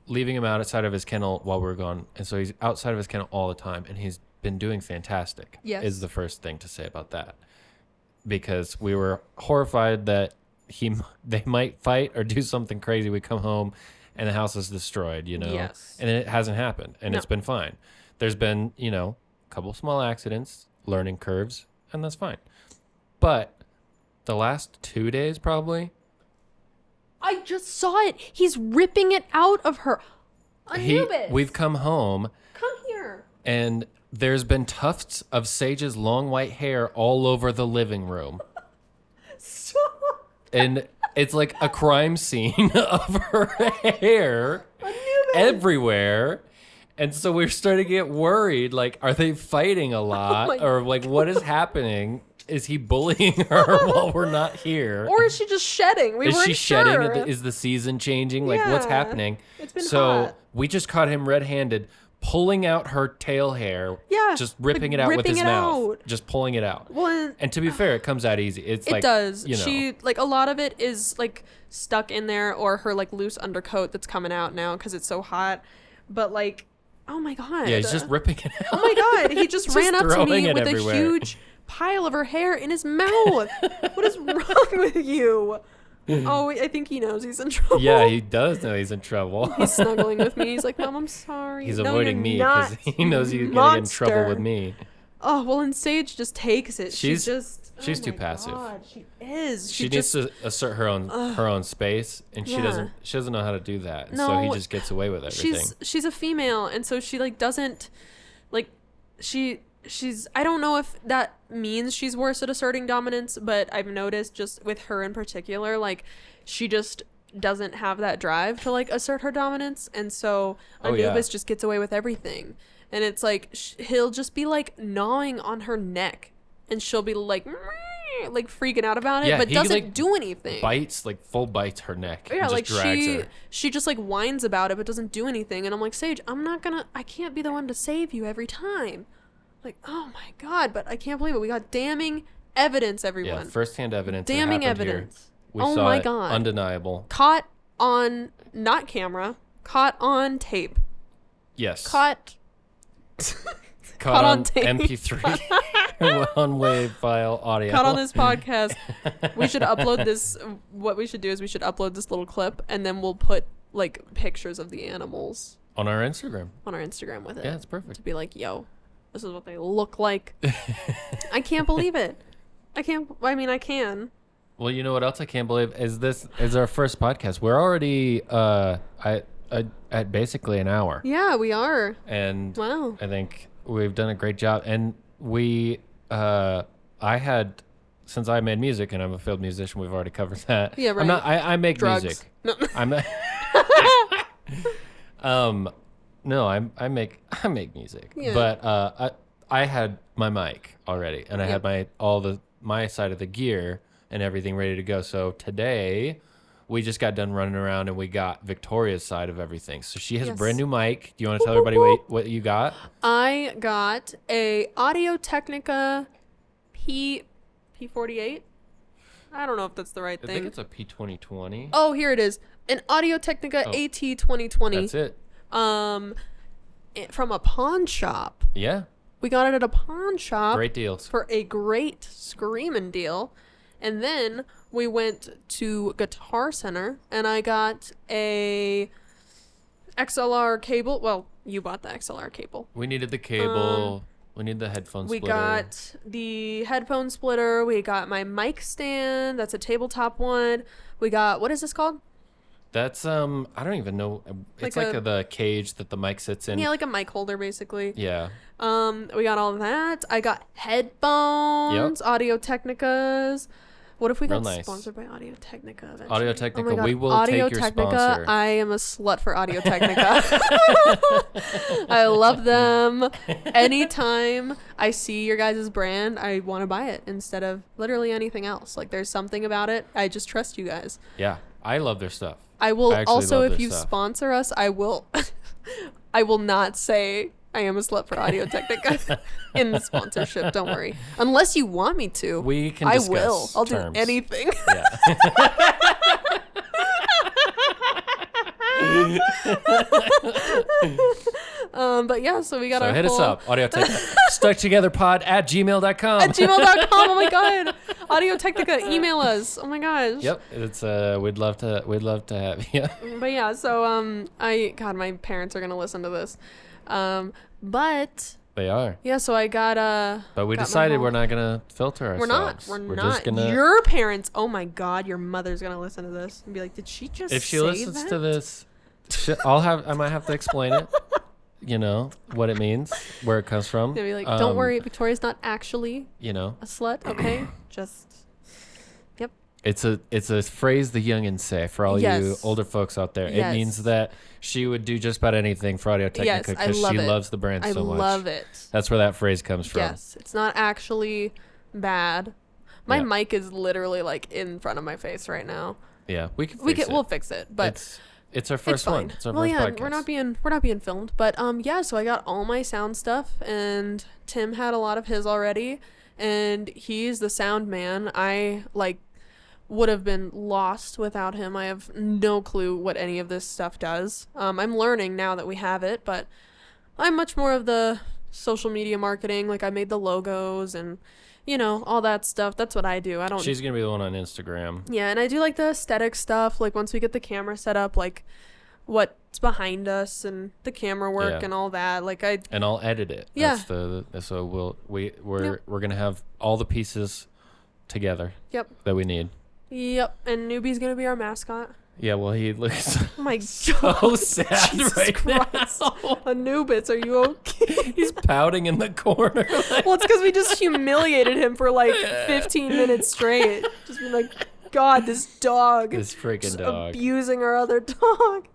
[SPEAKER 1] leaving him outside of his kennel while we are gone, and so he's outside of his kennel all the time, and he's been doing fantastic.
[SPEAKER 2] Yes.
[SPEAKER 1] is the first thing to say about that, because we were horrified that he they might fight or do something crazy. We come home, and the house is destroyed. You know,
[SPEAKER 2] Yes.
[SPEAKER 1] and it hasn't happened, and
[SPEAKER 2] No.
[SPEAKER 1] it's been fine. There's been, you know, a couple small accidents, learning curves, and that's fine. But the last two days, probably,
[SPEAKER 2] I just saw it. He's ripping it out of her.
[SPEAKER 1] he, we've come home,
[SPEAKER 2] come here.
[SPEAKER 1] and there's been tufts of Sage's long white hair all over the living room,
[SPEAKER 2] Stop.
[SPEAKER 1] and it's like a crime scene of her hair
[SPEAKER 2] Anubis.
[SPEAKER 1] everywhere. And so we're starting to get worried. Like, are they fighting a oh lot,
[SPEAKER 2] my
[SPEAKER 1] or like, what is happening? Is he bullying her while we're not here?
[SPEAKER 2] or is she just shedding? We
[SPEAKER 1] is
[SPEAKER 2] weren't
[SPEAKER 1] she shedding?
[SPEAKER 2] sure.
[SPEAKER 1] Is the season changing? Like, what's happening?
[SPEAKER 2] It's been
[SPEAKER 1] so
[SPEAKER 2] hot.
[SPEAKER 1] we just caught him red-handed pulling out her tail hair,
[SPEAKER 2] Yeah,
[SPEAKER 1] just
[SPEAKER 2] like
[SPEAKER 1] ripping it out with his mouth,
[SPEAKER 2] out.
[SPEAKER 1] just pulling it out.
[SPEAKER 2] Well, and
[SPEAKER 1] And to be fair, it comes out easy. It's
[SPEAKER 2] it
[SPEAKER 1] like
[SPEAKER 2] does.
[SPEAKER 1] You know,
[SPEAKER 2] She like a lot of it is like stuck in there, or her like loose undercoat that's coming out now because it's so hot. But like, oh my god.
[SPEAKER 1] yeah, he's just ripping it out.
[SPEAKER 2] Oh my god, he just,
[SPEAKER 1] Just
[SPEAKER 2] ran up to me with
[SPEAKER 1] everywhere.
[SPEAKER 2] a huge pile of her hair in his mouth. what is wrong with you? Oh, I think he knows he's in trouble.
[SPEAKER 1] yeah, he does know he's in trouble.
[SPEAKER 2] He's snuggling with me. He's like, "Mom, I'm sorry."
[SPEAKER 1] He's
[SPEAKER 2] No,
[SPEAKER 1] avoiding me because he knows he's gonna in trouble with me.
[SPEAKER 2] Oh well, and Sage just takes it.
[SPEAKER 1] She's-
[SPEAKER 2] she just oh
[SPEAKER 1] she's
[SPEAKER 2] oh
[SPEAKER 1] too passive.
[SPEAKER 2] God, she is.
[SPEAKER 1] She,
[SPEAKER 2] She,
[SPEAKER 1] needs to assert her own her own space, and she
[SPEAKER 2] Yeah.
[SPEAKER 1] doesn't. She doesn't know how to do that, and so he just gets away with everything.
[SPEAKER 2] she's she's a female, and so she like doesn't like she she's I don't know if that means she's worse at asserting dominance, but I've noticed just with her in particular, like she just doesn't have that drive to like assert her dominance, and so
[SPEAKER 1] Oh, yeah.
[SPEAKER 2] Anubis just gets away with everything, and it's like sh- he'll just be like gnawing on her neck, and she'll be like. Like freaking out about it,
[SPEAKER 1] Yeah,
[SPEAKER 2] but
[SPEAKER 1] he,
[SPEAKER 2] doesn't
[SPEAKER 1] like,
[SPEAKER 2] do anything.
[SPEAKER 1] bites like full bites her neck.
[SPEAKER 2] Yeah,
[SPEAKER 1] and just
[SPEAKER 2] like
[SPEAKER 1] drags
[SPEAKER 2] she
[SPEAKER 1] her.
[SPEAKER 2] she just like whines about it but doesn't do anything and I'm like, "Sage, I'm not going to I can't be the one to save you every time." Like, "Oh my god, but I can't believe it. We got damning evidence, everyone.
[SPEAKER 1] Yeah, firsthand evidence.
[SPEAKER 2] damning evidence.
[SPEAKER 1] We
[SPEAKER 2] oh
[SPEAKER 1] saw
[SPEAKER 2] my god.
[SPEAKER 1] undeniable.
[SPEAKER 2] caught on not camera, caught on tape.
[SPEAKER 1] Yes,
[SPEAKER 2] Caught
[SPEAKER 1] caught,
[SPEAKER 2] caught
[SPEAKER 1] on,
[SPEAKER 2] on tape.
[SPEAKER 1] MP3 one wave file audio.
[SPEAKER 2] caught on this podcast. we should upload this what we should do is we should upload this little clip and then we'll put like pictures of the animals
[SPEAKER 1] on our Instagram.
[SPEAKER 2] on our Instagram with it.
[SPEAKER 1] Yeah, it's perfect.
[SPEAKER 2] to be like, yo, this is what they look like. I can't believe it. I can't. I mean, I can.
[SPEAKER 1] Well, you know what else I can't believe is this is our first podcast. We're already uh at at, at basically an hour,
[SPEAKER 2] Yeah, we are.
[SPEAKER 1] and
[SPEAKER 2] Wow.
[SPEAKER 1] I think we've done a great job. And we, uh, I had, since I made music and I'm a field musician, we've already covered that.
[SPEAKER 2] Yeah, right.
[SPEAKER 1] I'm not. I, I make
[SPEAKER 2] Drugs.
[SPEAKER 1] music.
[SPEAKER 2] No.
[SPEAKER 1] I'm. Not, um, no, I'm. I make. I make music.
[SPEAKER 2] Yeah.
[SPEAKER 1] But uh, I I had my mic already, and I had my all the my side of the gear and everything ready to go. So today. We just got done running around and we got Victoria's side of everything. So she has a brand new mic. Do you want to tell everybody what, what you got?
[SPEAKER 2] I got a Audio Technica P P48. I don't know if that's the right
[SPEAKER 1] I
[SPEAKER 2] thing.
[SPEAKER 1] I think it's a P2020.
[SPEAKER 2] oh, here it is. An Audio Technica
[SPEAKER 1] Oh.
[SPEAKER 2] AT2020.
[SPEAKER 1] That's it.
[SPEAKER 2] Um, from a pawn shop.
[SPEAKER 1] Yeah.
[SPEAKER 2] We got it at a pawn shop.
[SPEAKER 1] Great deals.
[SPEAKER 2] for a great screaming deal. And then we went to Guitar Center and I got a XLR cable. Well, you bought the XLR cable.
[SPEAKER 1] We needed the cable. we need the headphone
[SPEAKER 2] Um, We
[SPEAKER 1] splitter.
[SPEAKER 2] got the headphone splitter. We got my mic stand. That's a tabletop one. We got what is this called?
[SPEAKER 1] That's um I don't even know. It's
[SPEAKER 2] Like
[SPEAKER 1] like,
[SPEAKER 2] a-
[SPEAKER 1] the cage that the mic sits in.
[SPEAKER 2] yeah, like a mic holder basically.
[SPEAKER 1] Yeah.
[SPEAKER 2] Um, we got all that. I got headphones, yep. Audio Technicas. What if we
[SPEAKER 1] Real
[SPEAKER 2] got
[SPEAKER 1] nice.
[SPEAKER 2] sponsored by Audio Technica eventually?
[SPEAKER 1] Audio
[SPEAKER 2] Oh
[SPEAKER 1] Technica,
[SPEAKER 2] my God.
[SPEAKER 1] we will
[SPEAKER 2] Audio
[SPEAKER 1] take your
[SPEAKER 2] Technica,
[SPEAKER 1] sponsor.
[SPEAKER 2] I am a slut for Audio Technica. I love them. Anytime I see your guys' brand, I want to buy it instead of literally anything else. Like there's something about it. I just trust you guys.
[SPEAKER 1] Yeah. I love their stuff.
[SPEAKER 2] I will
[SPEAKER 1] I
[SPEAKER 2] also if you
[SPEAKER 1] stuff.
[SPEAKER 2] sponsor us, I will I will not say I am a slut for Audio Technica in the sponsorship. Don't worry. Unless you want me to.
[SPEAKER 1] We can
[SPEAKER 2] I will. I'll
[SPEAKER 1] terms.
[SPEAKER 2] do anything.
[SPEAKER 1] Yeah.
[SPEAKER 2] Um, but yeah, so we got
[SPEAKER 1] so
[SPEAKER 2] our
[SPEAKER 1] hit us up. Audio Technica. Stuck together pod at gmail.com.
[SPEAKER 2] at gmail.com. Oh my god. Audio Technica, email us. Oh my gosh.
[SPEAKER 1] Yep. It's uh we'd love to we'd love to have you.
[SPEAKER 2] But yeah, so um I God, my parents are gonna listen to this. Um but
[SPEAKER 1] they are.
[SPEAKER 2] yeah, so I got uh
[SPEAKER 1] But we decided we're not gonna filter ourselves.
[SPEAKER 2] We're not. We're,
[SPEAKER 1] We're
[SPEAKER 2] not.
[SPEAKER 1] just gonna
[SPEAKER 2] Your parents. Oh my God, your mother's gonna listen to this and be like, "Did she just?"
[SPEAKER 1] if she listens
[SPEAKER 2] that?
[SPEAKER 1] to this, I'll have I might have to explain it. You know what it means, where it comes from.
[SPEAKER 2] they'll be like, "Don't
[SPEAKER 1] Um,
[SPEAKER 2] worry, Victoria's not actually
[SPEAKER 1] You know,
[SPEAKER 2] a slut. Okay, just yep."
[SPEAKER 1] it's a it's a phrase the youngins say for all you older folks out there. It means that she would do just about anything for Audio Technica because
[SPEAKER 2] love
[SPEAKER 1] she
[SPEAKER 2] it.
[SPEAKER 1] loves the brand
[SPEAKER 2] I
[SPEAKER 1] so much.
[SPEAKER 2] I love it.
[SPEAKER 1] That's where that phrase comes from.
[SPEAKER 2] Yes, it's not actually bad. My
[SPEAKER 1] Yeah.
[SPEAKER 2] mic is literally like in front of my face right now.
[SPEAKER 1] Yeah, we can.
[SPEAKER 2] we can
[SPEAKER 1] it.
[SPEAKER 2] we'll fix it, but
[SPEAKER 1] it's It's our first
[SPEAKER 2] it's
[SPEAKER 1] one. It's our
[SPEAKER 2] well,
[SPEAKER 1] first
[SPEAKER 2] yeah,
[SPEAKER 1] podcast.
[SPEAKER 2] we're not being we're not being filmed, but um, yeah. So I got all my sound stuff, and Tim had a lot of his already, and he's the sound man. I like would have been lost without him. I have no clue what any of this stuff does. Um, I'm learning now that we have it, but I'm much more of the social media marketing. Like I made the logos and you know all that stuff. That's what I do. I don't
[SPEAKER 1] She's gonna be the one on Instagram.
[SPEAKER 2] yeah, and I do like the aesthetic stuff. Like once we get the camera set up, like what's behind us and the camera work
[SPEAKER 1] Yeah.
[SPEAKER 2] and all that. Like I
[SPEAKER 1] and I'll edit it.
[SPEAKER 2] Yeah.
[SPEAKER 1] That's the, so we'll we we're
[SPEAKER 2] Yep.
[SPEAKER 1] we're gonna have all the pieces together.
[SPEAKER 2] Yep.
[SPEAKER 1] That we need.
[SPEAKER 2] yep, and newbie's gonna be our mascot.
[SPEAKER 1] Yeah. Well, he looks
[SPEAKER 2] Oh my
[SPEAKER 1] so
[SPEAKER 2] god,
[SPEAKER 1] sad
[SPEAKER 2] Jesus
[SPEAKER 1] right
[SPEAKER 2] Christ.
[SPEAKER 1] now.
[SPEAKER 2] Anubis, are you okay?
[SPEAKER 1] He's pouting in the corner. like-
[SPEAKER 2] well, it's because we just humiliated him for like 15 minutes straight. Just be like, God, this dog.
[SPEAKER 1] this freaking dog.
[SPEAKER 2] abusing our other dog.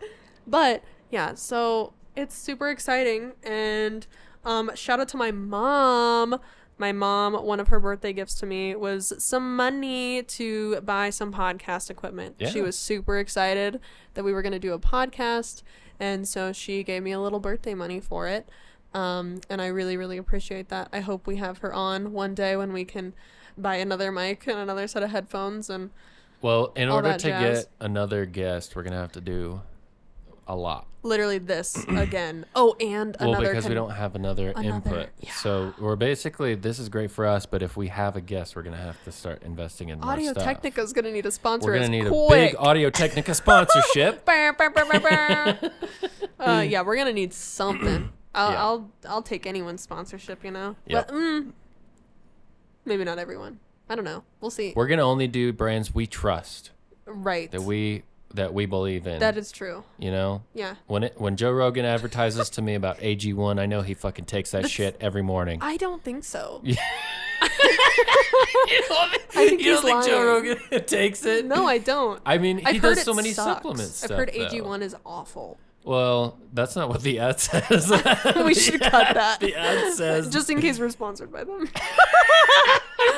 [SPEAKER 2] But yeah, so it's super exciting and um shout out to my mom. My mom, one of her birthday gifts to me was some money to buy some podcast equipment. She was super excited that we were going to do a podcast, and so she gave me a little birthday money for it. Um, and I really, really appreciate that. I hope we have her on one day when we can buy another mic and another set of headphones and
[SPEAKER 1] Well, in order to
[SPEAKER 2] jazz.
[SPEAKER 1] get another guest, we're gonna have to do a lot.
[SPEAKER 2] literally this again. Oh, and
[SPEAKER 1] Well,
[SPEAKER 2] another
[SPEAKER 1] because we don't have another,
[SPEAKER 2] another-
[SPEAKER 1] input. So we're basically this is great for us, but if we have a guest, we're gonna have to start investing in
[SPEAKER 2] Audio. Technica is gonna need a sponsor.
[SPEAKER 1] We're gonna
[SPEAKER 2] us
[SPEAKER 1] need a big Audio Technica sponsorship.
[SPEAKER 2] Uh, yeah, we're gonna need something. I'll,
[SPEAKER 1] Yeah.
[SPEAKER 2] I'll I'll take anyone's sponsorship, you know.
[SPEAKER 1] Yep.
[SPEAKER 2] But mm, maybe not everyone. I don't know. We'll see.
[SPEAKER 1] We're gonna only do brands we trust
[SPEAKER 2] right.
[SPEAKER 1] that we that we believe in.
[SPEAKER 2] that is true.
[SPEAKER 1] you know,
[SPEAKER 2] Yeah.
[SPEAKER 1] when it when Joe Rogan advertises to me about AG1, I know he fucking takes that
[SPEAKER 2] That's-
[SPEAKER 1] shit every morning.
[SPEAKER 2] I don't think so.
[SPEAKER 1] Yeah.
[SPEAKER 2] I think
[SPEAKER 1] you don't think Joe. Rogan takes it?
[SPEAKER 2] No, I don't.
[SPEAKER 1] I mean, he
[SPEAKER 2] I've
[SPEAKER 1] does so many
[SPEAKER 2] sucks.
[SPEAKER 1] supplement
[SPEAKER 2] I've
[SPEAKER 1] stuff.
[SPEAKER 2] heard. AG1 is awful.
[SPEAKER 1] Well, that's not what the ad says.
[SPEAKER 2] We should cut that.
[SPEAKER 1] The ad says.
[SPEAKER 2] Just in case we're sponsored by them.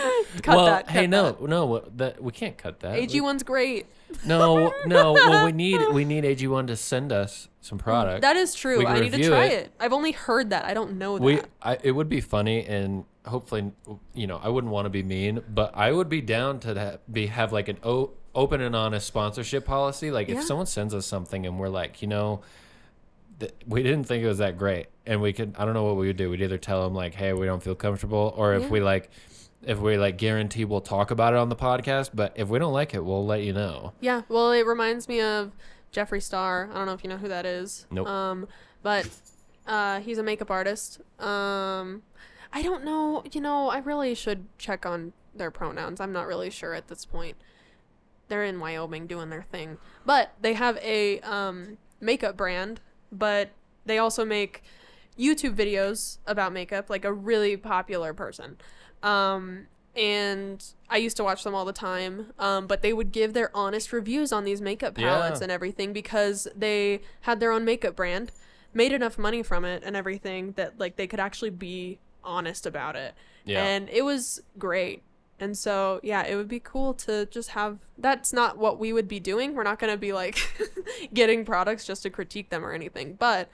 [SPEAKER 2] cut
[SPEAKER 1] well,
[SPEAKER 2] that.
[SPEAKER 1] hey,
[SPEAKER 2] cut
[SPEAKER 1] no,
[SPEAKER 2] that.
[SPEAKER 1] no, what- that we can't cut that.
[SPEAKER 2] AG1's great.
[SPEAKER 1] No, no. Well, we need we need AG1 to send us some product.
[SPEAKER 2] That is true. I need to try
[SPEAKER 1] it.
[SPEAKER 2] it. I've only heard that. I don't know that.
[SPEAKER 1] we, I, it would be funny and hopefully, you know, I wouldn't want to be mean, but I would be down to ha- be have like an o- open and honest sponsorship policy. Like
[SPEAKER 2] Yeah.
[SPEAKER 1] if someone sends us something and we're like, you know, we didn't think it was that great, and we could, I don't know what we would do. We'd either tell them like, hey, we don't feel comfortable, or if
[SPEAKER 2] Yeah.
[SPEAKER 1] we like. If we like guarantee we'll talk about it on the podcast, but if we don't like it, we'll let you know.
[SPEAKER 2] Yeah, well, it reminds me of Jeffree Star. I don't know if you know who that is.
[SPEAKER 1] Nope.
[SPEAKER 2] Um, but uh, he's a makeup artist. Um, I don't know. You know, I really should check on their pronouns. I'm not really sure at this point. They're in Wyoming doing their thing, but they have a um, makeup brand. But they also make YouTube videos about makeup, like a really popular person. Um, and I used to watch them all the time. Um, but they would give their honest reviews on these makeup palettes
[SPEAKER 1] Yeah.
[SPEAKER 2] and everything because they had their own makeup brand, made enough money from it and everything that like they could actually be honest about it.
[SPEAKER 1] Yeah.
[SPEAKER 2] And it was great. And so, yeah, it would be cool to just have that's not what we would be doing. We're not going to be like getting products just to critique them or anything. But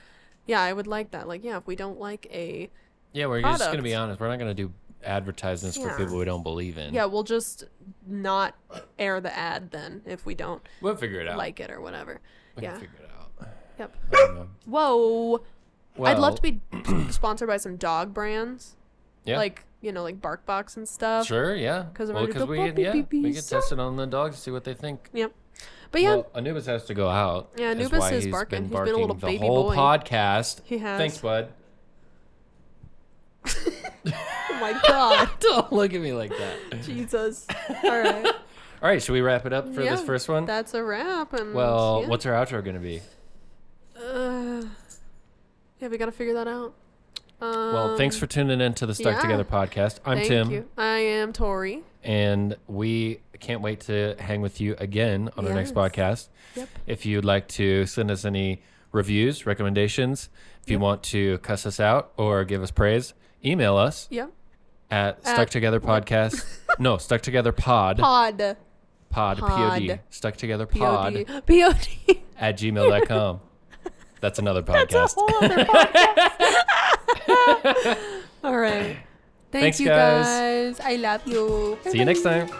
[SPEAKER 2] yeah, I would like that. Like, yeah, if we don't like a
[SPEAKER 1] Yeah, we're just gonna be honest. We're not gonna do advertisements for people we don't believe in.
[SPEAKER 2] yeah, we'll just not air the ad then if we don't
[SPEAKER 1] we'll figure it out.
[SPEAKER 2] like it or whatever.
[SPEAKER 1] we
[SPEAKER 2] yeah.
[SPEAKER 1] can figure it out.
[SPEAKER 2] Yep.
[SPEAKER 1] I don't know.
[SPEAKER 2] Whoa. I'd love to be sponsored by some dog brands.
[SPEAKER 1] Yeah.
[SPEAKER 2] Like, you know, like BarkBox and stuff.
[SPEAKER 1] Sure, yeah. well, because
[SPEAKER 2] gonna
[SPEAKER 1] we yeah, we
[SPEAKER 2] beep,
[SPEAKER 1] can test it on the dogs, to see what they think.
[SPEAKER 2] Yep. But yeah,
[SPEAKER 1] Well, Anubis has to go out.
[SPEAKER 2] Yeah, Anubis is barking.
[SPEAKER 1] Been
[SPEAKER 2] He's been a
[SPEAKER 1] barking
[SPEAKER 2] little
[SPEAKER 1] the
[SPEAKER 2] baby
[SPEAKER 1] whole
[SPEAKER 2] boy.
[SPEAKER 1] podcast.
[SPEAKER 2] he has.
[SPEAKER 1] Thanks, bud.
[SPEAKER 2] Oh my god.
[SPEAKER 1] Don't look at me like that.
[SPEAKER 2] Jesus. All right.
[SPEAKER 1] All right, should we wrap it up for this first one?
[SPEAKER 2] That's a wrap. And
[SPEAKER 1] well,
[SPEAKER 2] yeah.
[SPEAKER 1] what's our outro going to be?
[SPEAKER 2] Uh, yeah, we got to figure that out. Um,
[SPEAKER 1] Well, thanks for tuning in to the Stuck
[SPEAKER 2] yeah.
[SPEAKER 1] Together podcast. I'm Tim.
[SPEAKER 2] thank
[SPEAKER 1] Tim,
[SPEAKER 2] You. I am Tori.
[SPEAKER 1] and we can't wait to hang with you again on our next podcast.
[SPEAKER 2] Yep.
[SPEAKER 1] If you'd like to send us any reviews, recommendations, if you want to cuss us out or give us praise, email us
[SPEAKER 2] Yep.
[SPEAKER 1] At
[SPEAKER 2] At-
[SPEAKER 1] Stuck Together Podcast. no, Stuck Together Pod
[SPEAKER 2] Pod.
[SPEAKER 1] Pod,
[SPEAKER 2] Pod.
[SPEAKER 1] P-O-D, stuck together pod,
[SPEAKER 2] Pod. Pod.
[SPEAKER 1] at gmail.com. That's another podcast.
[SPEAKER 2] That's a whole other podcast. All right. Thank
[SPEAKER 1] Thanks,
[SPEAKER 2] you
[SPEAKER 1] guys.
[SPEAKER 2] guys. I love you.
[SPEAKER 1] See you next time.